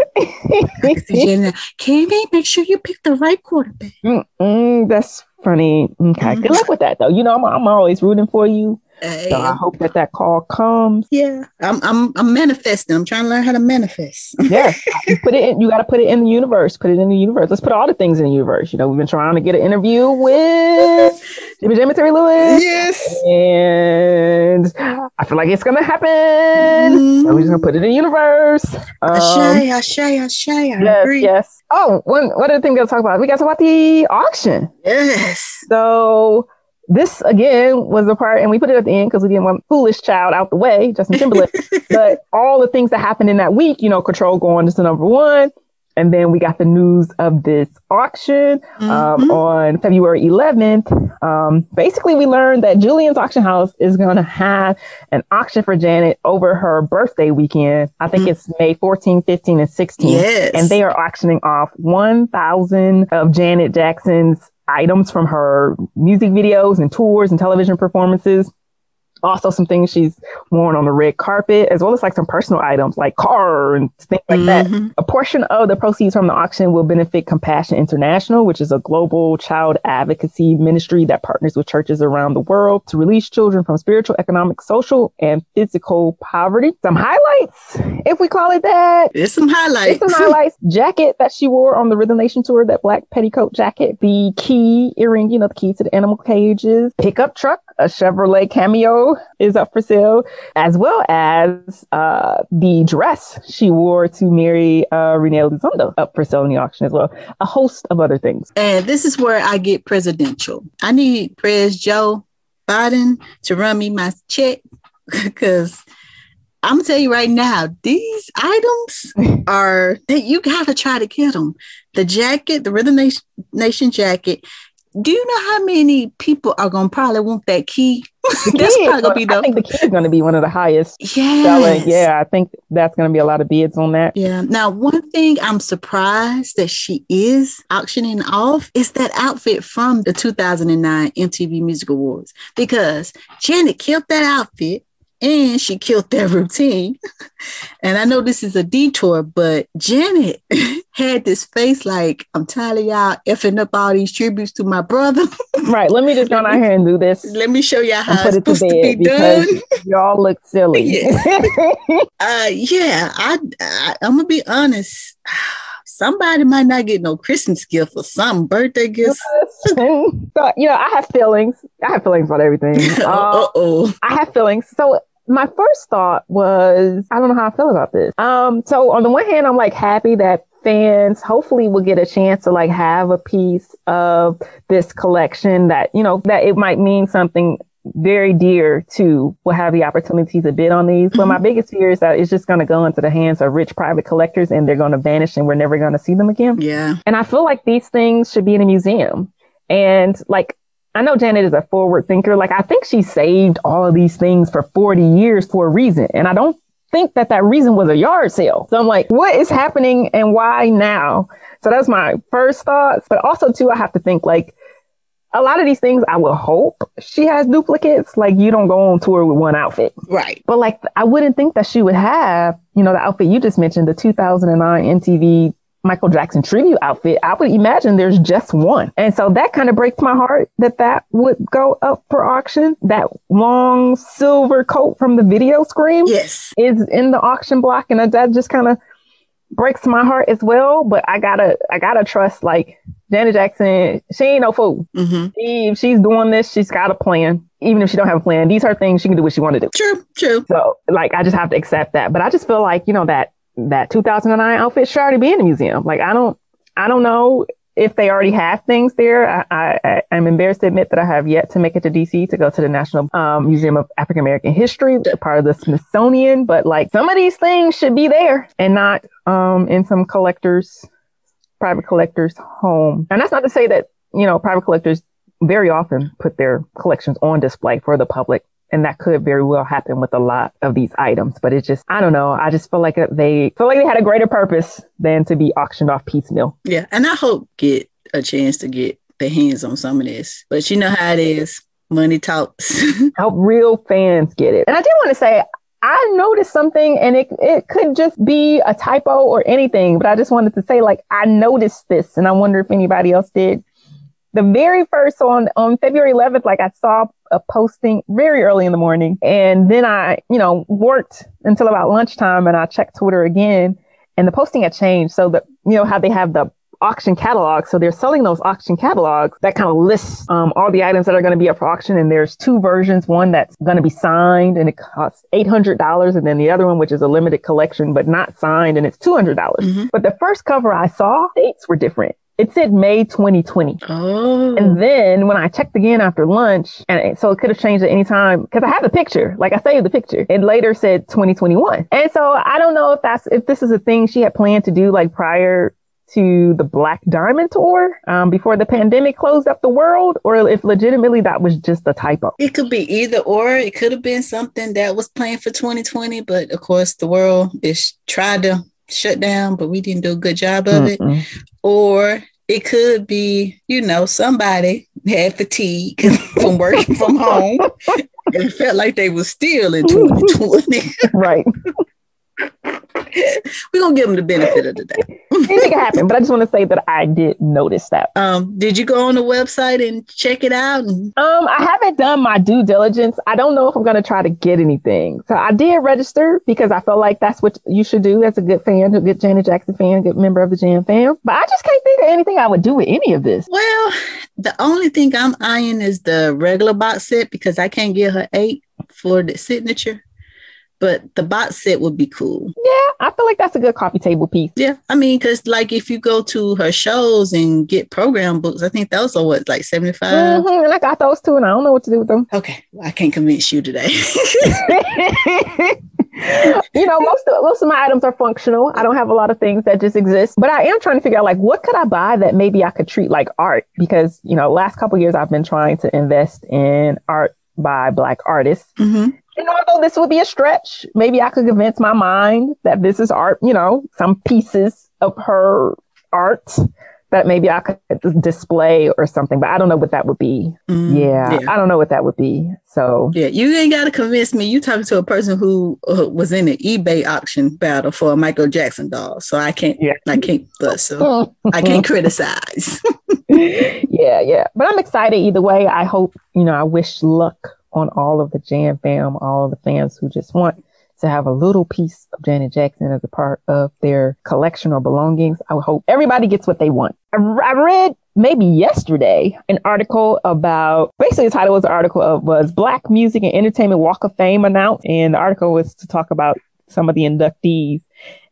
can we make sure you pick the right quarterback? Mm-mm, that's funny. Okay, mm-hmm. good luck with that, though. You know, I'm, I'm always rooting for you. So I hope that that call comes. Yeah, I'm I'm I'm manifesting. I'm trying to learn how to manifest. yeah, you put it in. You got to put it in the universe. Put it in the universe. Let's put all the things in the universe. You know, we've been trying to get an interview with Jimmy Jimmy Terry Lewis. Yes, and I feel like it's gonna happen. Mm-hmm. So we're just gonna put it in the universe. Um, Ashay, Ashay, Ashay. I yes, agree. yes. Oh, one one other thing we gotta talk about. We gotta talk about the auction. Yes. So this again was a part, and we put it at the end because we didn't want foolish child out the way, Justin Timberlake. but all the things that happened in that week, you know, Control going to number one, and then we got the news of this auction um, mm-hmm. on February 11th. Um, basically, we learned that Julien's Auction House is going to have an auction for Janet over her birthday weekend. I think mm-hmm. it's May 14, 15, and 16. Yes. And they are auctioning off 1,000 of Janet Jackson's items from her music videos and tours and television performances also some things she's worn on the red carpet, as well as like some personal items like car and things like mm-hmm. that. A portion of the proceeds from the auction will benefit Compassion International, which is a global child advocacy ministry that partners with churches around the world to release children from spiritual, economic, social, and physical poverty. Some highlights, if we call it that. There's some highlights. There's some highlights. jacket that she wore on the Rhythm Nation tour, that black petticoat jacket, the key earring, you know, the key to the animal cages, pickup truck, a Chevrolet Cameo is up for sale, as well as uh, the dress she wore to marry uh, René Elizondo up for sale in the auction as well. A host of other things. And this is where I get presidential. I need Pres Joe Biden to run me my check because I'm gonna tell you right now, these items are that you gotta try to get them. The jacket, the Rhythm Nation jacket, do you know how many people are gonna probably want that key? that's probably gonna be the. I think the key is gonna be one of the highest selling. Yeah, I think that's gonna be a lot of bids on that. Yeah. Now, one thing I'm surprised that she is auctioning off is that outfit from the 2009 MTV Music Awards because Janet killed that outfit and she killed their routine. and I know this is a detour, but Janet had this face like, I'm tired of y'all effing up all these tributes to my brother. right. Let me just go out here and do this. Let me show y'all how it's supposed to, to be done. y'all look silly. Yes. uh, yeah, I, I, I'm going to be honest somebody might not get no Christmas gift or some birthday gift. so, you know, I have feelings. I have feelings about everything. Uh oh. I have feelings. So my first thought was, I don't know how I feel about this. Um, so on the one hand, I'm like happy that fans hopefully will get a chance to like have a piece of this collection that, you know, that it might mean something very dear to will have the opportunity to bid on these. But my mm-hmm. biggest fear is that it's just going to go into the hands of rich private collectors and they're going to vanish and we're never going to see them again. Yeah. And I feel like these things should be in a museum. And like I know Janet is a forward thinker. Like, I think she saved all of these things for 40 years for a reason. And I don't think that that reason was a yard sale. So I'm like, what is happening and why now? So that's my first thoughts. But also, too, I have to think like, a lot of these things I would hope she has duplicates. Like you don't go on tour with one outfit. Right. But like I wouldn't think that she would have, you know, the outfit you just mentioned, the 2009 MTV Michael Jackson tribute outfit, I would imagine there's just one. And so that kind of breaks my heart that that would go up for auction. That long silver coat from the video screen yes. is in the auction block. And that just kind of breaks my heart as well. But I gotta, I gotta trust like Janet Jackson. She ain't no fool. Mm-hmm. She, if she's doing this, she's got a plan. Even if she don't have a plan, these are things she can do what she want to do. True, true. So like, I just have to accept that. But I just feel like, you know, that that 2009 outfit should already be in the museum. Like I don't, I don't know if they already have things there. I, I, am embarrassed to admit that I have yet to make it to DC to go to the National um, Museum of African American History, part of the Smithsonian. But like some of these things should be there and not um, in some collector's, private collector's home. And that's not to say that, you know, private collectors very often put their collections on display for the public and that could very well happen with a lot of these items. But it's just, I don't know. I just feel like they feel like they had a greater purpose than to be auctioned off piecemeal. Yeah. And I hope get a chance to get their hands on some of this. But you know how it is. Money talks. Help real fans get it. And I do want to say, I noticed something and it, it could just be a typo or anything, but I just wanted to say, like, I noticed this and I wonder if anybody else did the very first on on February 11th, like I saw a posting very early in the morning, and then I, you know, worked until about lunchtime, and I checked Twitter again, and the posting had changed. So that you know how they have the auction catalog. So they're selling those auction catalogs that kind of lists um, all the items that are going to be up for auction. And there's two versions, one that's going to be signed and it costs $800. And then the other one, which is a limited collection, but not signed and it's 200. dollars mm hmm But the first cover I saw, dates were different it said May 2020. Oh. And then when I checked again after lunch, and it- so it could have changed at any time because I have the picture, like I saved the picture. It later said 2021. And so I don't know if that's, if this is a thing she had planned to do like prior to the Black Diamond tour um, before the pandemic closed up the world, or if legitimately that was just a typo. It could be either or. It could have been something that was planned for 2020, but of course the world is tried to shut down, but we didn't do a good job of it. Mm-mm. Or it could be, you know, somebody had fatigue from working from home and it felt like they were still in 2020. Right. We're gonna give them the benefit of the day. Anything can happen, but I just want to say that I did notice that. Um, did you go on the website and check it out? And Um, I haven't done my due diligence. I don't know if I'm going to try to get anything. So I did register because I felt like that's what you should do as a good fan, a good Janet Jackson fan, a good member of the Jam fam. But I just can't think of anything I would do with any of this. well, the only thing I'm eyeing is the regular box set because I can't get her eight for the signature. But the box set would be cool. Yeah, I feel like that's a good coffee table piece. Yeah, I mean, because like if you go to her shows and get program books, I think those are what like seventy five. Mhm, and I got those too, and I don't know what to do with them. Okay, well, I can't convince you today. you know, most of most of my items are functional. I don't have a lot of things that just exist, but I am trying to figure out like what could I buy that maybe I could treat like art because you know, last couple years I've been trying to invest in art by black artists. Mhm. And although this would be a stretch, maybe I could convince my mind that this is art, you know, some pieces of her art that maybe I could display or something, but I don't know what that would be. Mm, Yeah, yeah. I don't know what that would be. So Yeah, you ain't got to convince me. You talking to a person who uh, was in an eBay auction battle for a Michael Jackson doll, so I can't. Yeah. I can't. But so I can't criticize. yeah, yeah. But I'm excited either way. I hope, you know, I wish luck on all of the Jam fam, all of the fans who just want to have a little piece of Janet Jackson as a part of their collection or belongings. I hope everybody gets what they want. I, I read maybe yesterday an article about basically the title was the article of was Black Music and Entertainment Walk of Fame announced, and the article was to talk about some of the inductees.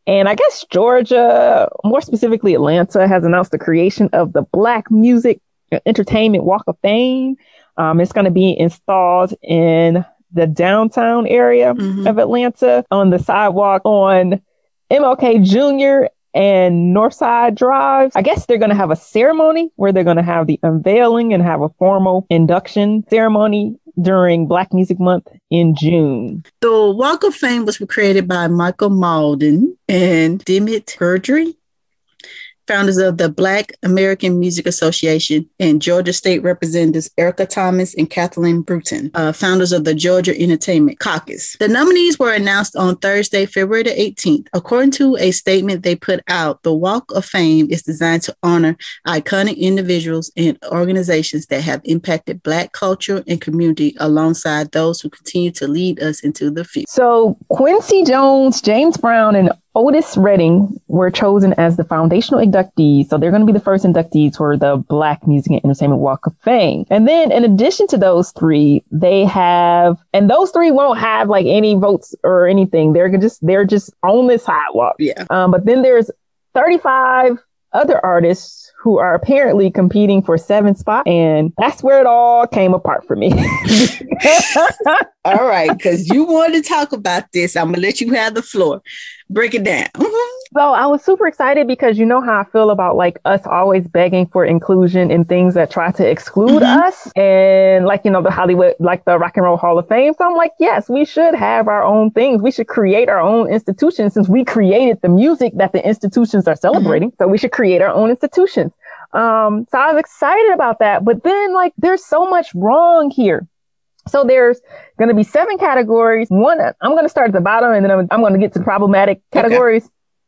And I guess Georgia, more specifically Atlanta, has announced the creation of the Black Music Entertainment Walk of Fame. Um, it's going to be installed in the downtown area Mhm. of Atlanta on the sidewalk on MLK Jr. and Northside Drive. I guess they're going to have a ceremony where they're going to have the unveiling and have a formal induction ceremony during Black Music Month in June. The Walk of Fame was created by Michael Mauldin and Demmette Guidry, founders of the Black American Music Association, and Georgia State Representatives Erica Thomas and Kathleen Bruton, uh, founders of the Georgia Entertainment Caucus. The nominees were announced on Thursday, February the 18th. According to a statement they put out, the Walk of Fame is designed to honor iconic individuals and organizations that have impacted Black culture and community alongside those who continue to lead us into the future. So Quincy Jones, James Brown, and Otis Redding were chosen as the foundational inductees. So they're going to be the first inductees for the Black Music and Entertainment Walk of Fame. And then in addition to those three, they have, and those three won't have like any votes or anything. They're just, they're just on this sidewalk. Yeah. Um, but then there's 35 other artists who are apparently competing for seven spots. And that's where it all came apart for me. All right, because you wanted to talk about this. I'm gonna let you have the floor. Break it down. Mm-hmm. So I was super excited because you know how I feel about like us always begging for inclusion in things that try to exclude Mhm. us. And like, you know, the Hollywood, like the Rock and Roll Hall of Fame. So I'm like, yes, we should have our own things. We should create our own institutions since we created the music that the institutions are celebrating. So we should create our own institutions. Um, so I was excited about that. But then like there's so much wrong here. So there's going to be seven categories. One, I'm going to start at the bottom and then I'm, I'm going to get to problematic Okay.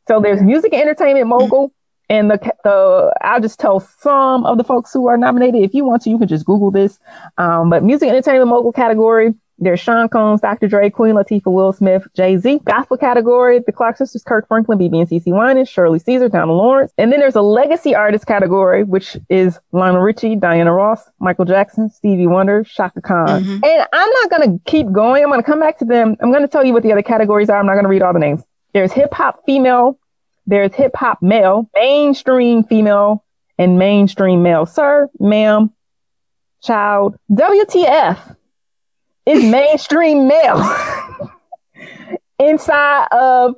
So there's music and entertainment mogul. And the, the, I'll just tell some of the folks who are nominated. If you want to, you can just Google this. Um, but music and entertainment mogul category, there's Sean Combs, Dr. Dre, Queen Latifah, Will Smith, Jay Z. Gospel category, the Clark sisters, Kirk Franklin, BB and CC Winans, Shirley Caesar, Donald Lawrence. And then there's a legacy artist category, which is Lionel Richie, Diana Ross, Michael Jackson, Stevie Wonder, Chaka Khan. Mhm. And I'm not going to keep going. I'm going to come back to them. I'm going to tell you what the other categories are. I'm not going to read all the names. There's hip hop female, there's hip hop male, mainstream female, and mainstream male. Sir, ma'am, child, WTF is mainstream male inside of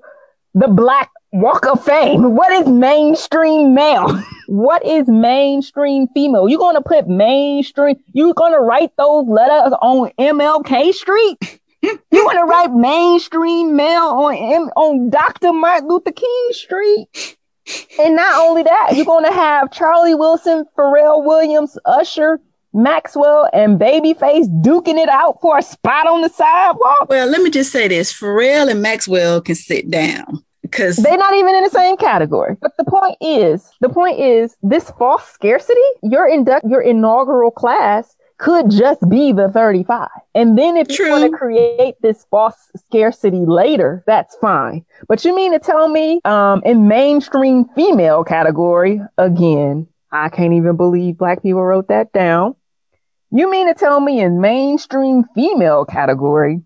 the Black Walk of Fame. What is mainstream male? what is mainstream female? You're to put mainstream, you're to write those letters on MLK Street? You want to write mainstream mail on on Dr. Martin Luther King Street? And not only that, you're going to have Charlie Wilson, Pharrell Williams, Usher, Maxwell, and Babyface duking it out for a spot on the sidewalk. Well, let me just say this Pharrell and Maxwell can sit down because they're not even in the same category. But the point is, the point is, this false scarcity, your induct, your inaugural class could just be the 35. And then if True. you want to create this false scarcity later, that's fine. But you mean to tell me, um, in mainstream female category, again, I can't even believe black people wrote that down. You mean to tell me in mainstream female category,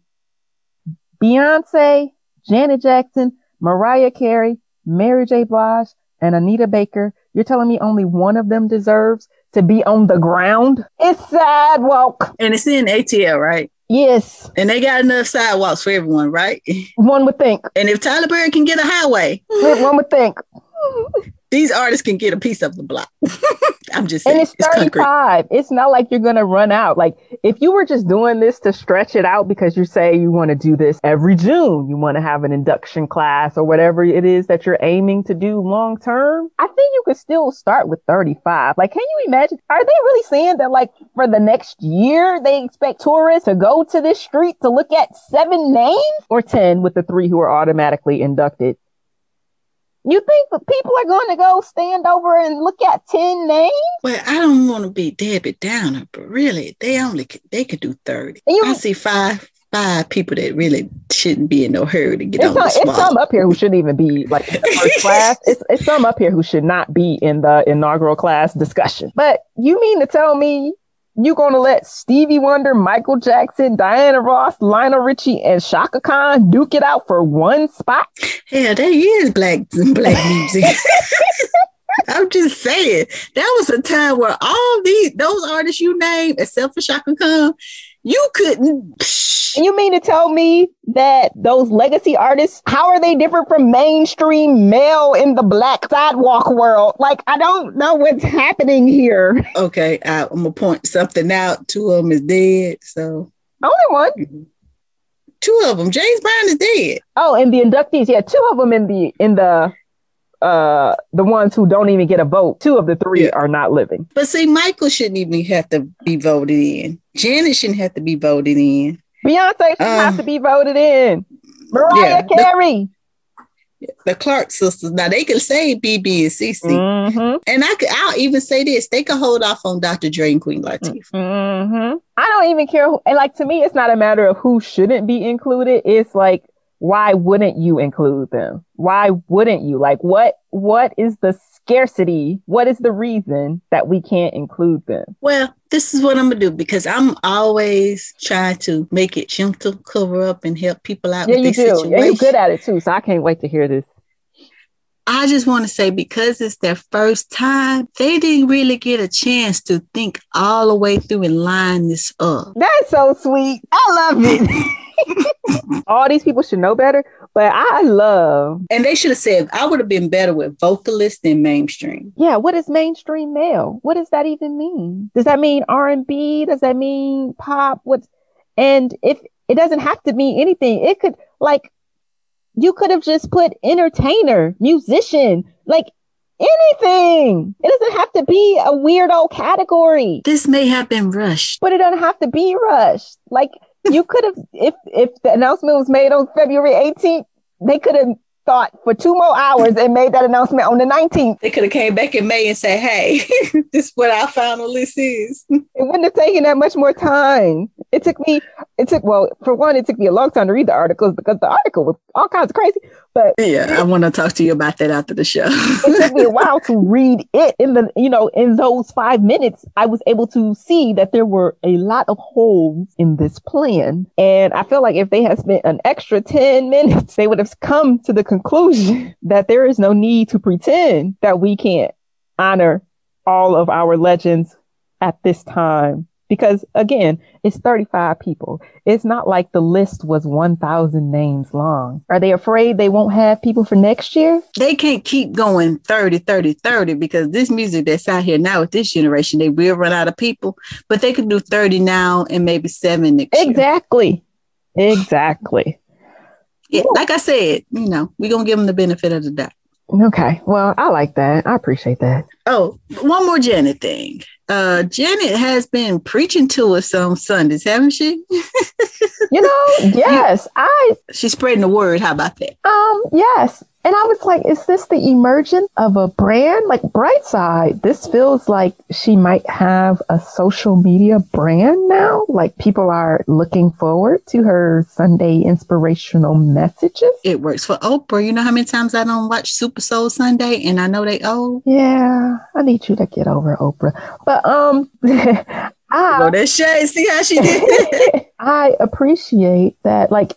Beyonce, Janet Jackson, Mariah Carey, Mary J. Blige, and Anita Baker, you're telling me only one of them deserves to be on the ground. It's sidewalk. And it's in ATL, right? Yes. And they got enough sidewalks for everyone, right? One would think. And if Tyler Perry can get a highway, one would think. These artists can get a piece of the block. I'm just saying. And it's 35. It's, it's not like you're going to run out. Like if you were just doing this to stretch it out because you say you want to do this every June, you want to have an induction class or whatever it is that you're aiming to do long term, I think you could still start with 35. Like, can you imagine? Are they really saying that like for the next year, they expect tourists to go to this street to look at seven names or 10 with the three who are automatically inducted? You think that people are going to go stand over and look at 10 names? Well, I don't want to be Debbie Downer, but really, they only they could do 30. You, I see five five people that really shouldn't be in no hurry to get on some, It's some up here who shouldn't even be like in the first class. It's, it's some up here who should not be in the inaugural class discussion. But you mean to tell me you gonna let Stevie Wonder, Michael Jackson, Diana Ross, Lionel Richie, and Chaka Khan duke it out for one spot? Hell, that is black black music. I'm just saying that was a time where all these those artists you name, except for Chaka Khan, you couldn't. You mean to tell me that those legacy artists, how are they different from mainstream male in the black sidewalk world? Like, I don't know what's happening here. Okay, I, am gonna point something out. Two of them is dead, so only one. Two of them. James Brown is dead. Oh, and the inductees, yeah, two of them in the in the uh the ones who don't even get a vote two of the three yeah. are not living. But see michael shouldn't even have to be voted in. Janet shouldn't have to be voted in. Beyonce should um, have to be voted in. Mariah yeah, carey. The, the clark sisters. Now they can say bb and cc mm-hmm. and i could i'll even say this. They can hold off on dr. Dre and queen latifah. Mm-hmm. i don't even care who, and like to me it's not a matter of who shouldn't be included. It's like why wouldn't you include them? Why wouldn't you? Like what what is the scarcity? What is the reason that we can't include them? Well, this is what I'm gonna do because I'm always trying to make it gentle, cover up, and help people out. Yeah, you do. Yeah, you're good at it too. So I can't wait to hear this. I just want to say because it's their first time, they didn't really get a chance to think all the way through and line this up. That's so sweet. I love it. All these people should know better, but I love. And they should have said, I would have been better with vocalist than mainstream. Yeah, what is mainstream male? What does that even mean? Does that mean R and B? Does that mean pop? What's and if it doesn't have to mean anything, it could like you could have just put entertainer, musician, like anything. It doesn't have to be a weirdo category. This may have been rushed, but it doesn't have to be rushed. Like you could have, if if the announcement was made on February 18th, they could have thought for two more hours and made that announcement on the 19th. They could have came back in May and said, hey, this is what our final list is. It wouldn't have taken that much more time. It took me, it took, well, for one, it took me a long time to read the articles because the article was all kinds of crazy. But yeah, I want to talk to you about that after the show. it took me a while to read it. In the, you know, in those five minutes, I was able to see that there were a lot of holes in this plan. And I feel like if they had spent an extra 10 minutes, they would have come to the conclusion that there is no need to pretend that we can't honor all of our legends at this time because again, it's 35 people. It's not like the list was 1,000 names long. Are they afraid they won't have people for next year? They can't keep going 30, 30, 30 because this music that's out here now with this generation, they will run out of people, but they could do 30 now and maybe seven next exactly. year. Exactly. Exactly. Yeah, like I said, you know, we're going to give them the benefit of the doubt. Okay. Well, I like that. I appreciate that. Oh, one more Janet thing uh, Janet has been preaching to us on Sundays, haven't she? you know, yes, I. She's spreading the word. How about that? Um, yes, and I was like, is this the emergence of a brand? Like Brightside, this feels like she might have a social media brand now. Like people are looking forward to her Sunday inspirational messages. It works for Oprah. You know how many times I don't watch Super Soul Sunday and I know they old? Yeah, I need you to get over Oprah. But um I, that shade. See how she did. I appreciate that. Like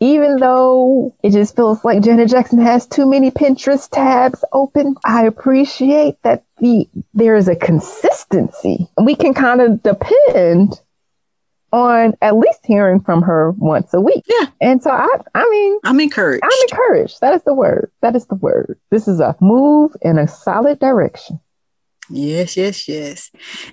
even though it just feels like Janet Jackson has too many Pinterest tabs open, I appreciate that the there is a consistency. We can kind of depend on at least hearing from her once a week. Yeah. And so I I mean I'm encouraged. I'm encouraged. That is the word. That is the word. This is a move in a solid direction. Yes, yes, yes.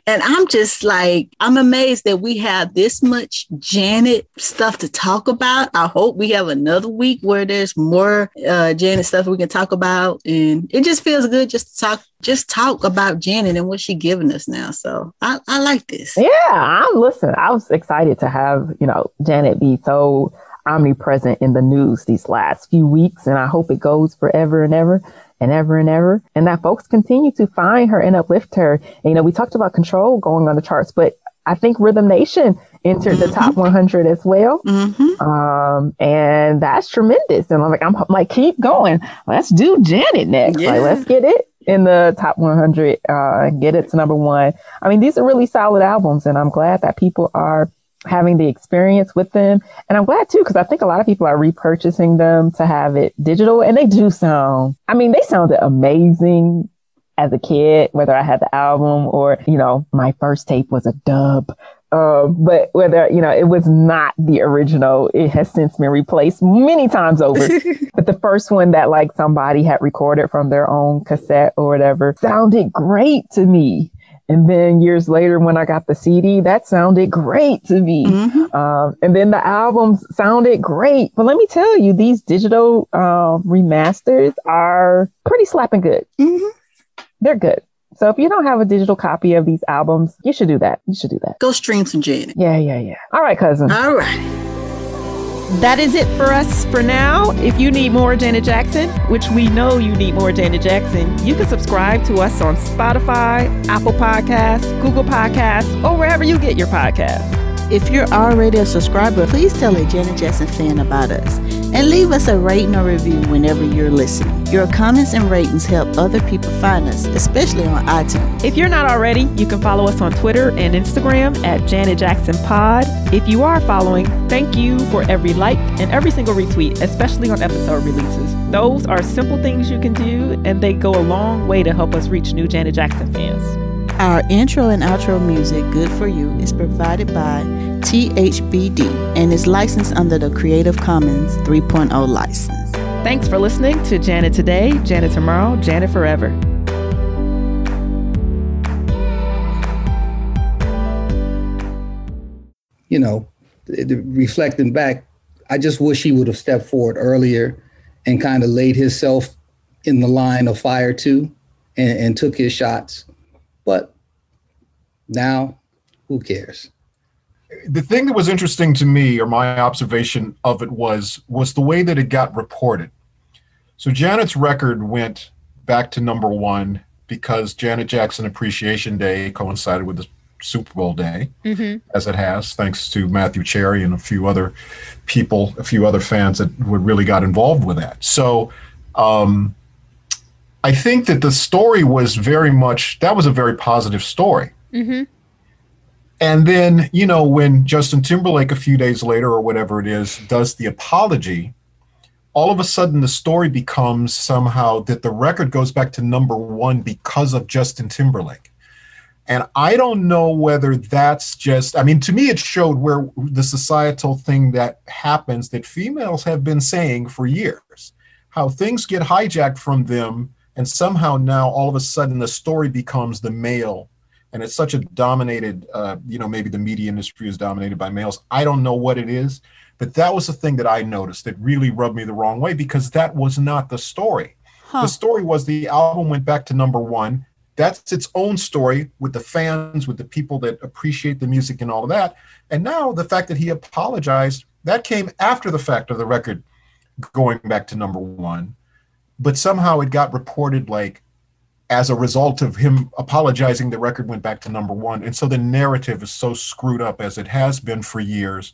And I'm just like, I'm amazed that we have this much Janet stuff to talk about. I hope we have another week where there's more uh, Janet stuff we can talk about. And it just feels good just to talk, just talk about Janet and what she's giving us now. So I, I like this. Yeah, I'm listen. I was excited to have, you know, Janet be so omnipresent in the news these last few weeks. And I hope it goes forever and ever and ever and ever. And that folks continue to find her and uplift her. And, you know, we talked about control going on the charts, but I think Rhythm Nation entered the top mm-hmm. 100 as well. Mm-hmm. Um, and that's tremendous. And I'm like, I'm like, keep going. Let's do Janet next. Yeah. Like, let's get it in the top 100, uh, get it to number one. I mean, these are really solid albums and I'm glad that people are having the experience with them. And I'm glad too, because I think a lot of people are repurchasing them to have it digital and they do sound, I mean, they sounded amazing as a kid, whether I had the album or, you know, my first tape was a dub. Uh, but whether, you know, it was not the original, it has since been replaced many times over. but the first one that like somebody had recorded from their own cassette or whatever sounded great to me. And then years later, when I got the CD, that sounded great to me. Mm-hmm. Um, and then the albums sounded great. But let me tell you, these digital uh, remasters are pretty slapping good. Mm-hmm. They're good. So if you don't have a digital copy of these albums, you should do that. You should do that. Go stream some Janet. Yeah, yeah, yeah. All right, cousin. All right. That is it for us for now. If you need more Janet Jackson, which we know you need more Janet Jackson, you can subscribe to us on Spotify, Apple Podcasts, Google Podcasts, or wherever you get your podcasts. If you're already a subscriber, please tell a Janet Jackson fan about us and leave us a rating or review whenever you're listening. Your comments and ratings help other people find us, especially on iTunes. If you're not already, you can follow us on Twitter and Instagram at Janet Jackson Pod. If you are following, thank you for every like and every single retweet, especially on episode releases. Those are simple things you can do, and they go a long way to help us reach new Janet Jackson fans. Our intro and outro music, Good For You, is provided by THBD and is licensed under the Creative Commons 3.0 license. Thanks for listening to Janet Today, Janet Tomorrow, Janet Forever. You know, reflecting back, I just wish he would have stepped forward earlier and kind of laid himself in the line of fire too and, and took his shots but now, who cares? The thing that was interesting to me, or my observation of it was, was the way that it got reported. So Janet's record went back to number one because Janet Jackson Appreciation Day coincided with the Super Bowl day, mm-hmm. as it has, thanks to Matthew Cherry and a few other people, a few other fans that would really got involved with that. So um, I think that the story was very much that was a very positive story. Mm-hmm. And then, you know, when Justin Timberlake a few days later or whatever it is does the apology, all of a sudden the story becomes somehow that the record goes back to number one because of Justin Timberlake. And I don't know whether that's just, I mean, to me, it showed where the societal thing that happens that females have been saying for years how things get hijacked from them. And somehow now all of a sudden the story becomes the male. And it's such a dominated, uh, you know, maybe the media industry is dominated by males. I don't know what it is, but that was the thing that I noticed that really rubbed me the wrong way because that was not the story. Huh. The story was the album went back to number one that's its own story with the fans, with the people that appreciate the music and all of that. And now the fact that he apologized, that came after the fact of the record going back to number one. But somehow it got reported like as a result of him apologizing, the record went back to number one. And so the narrative is so screwed up as it has been for years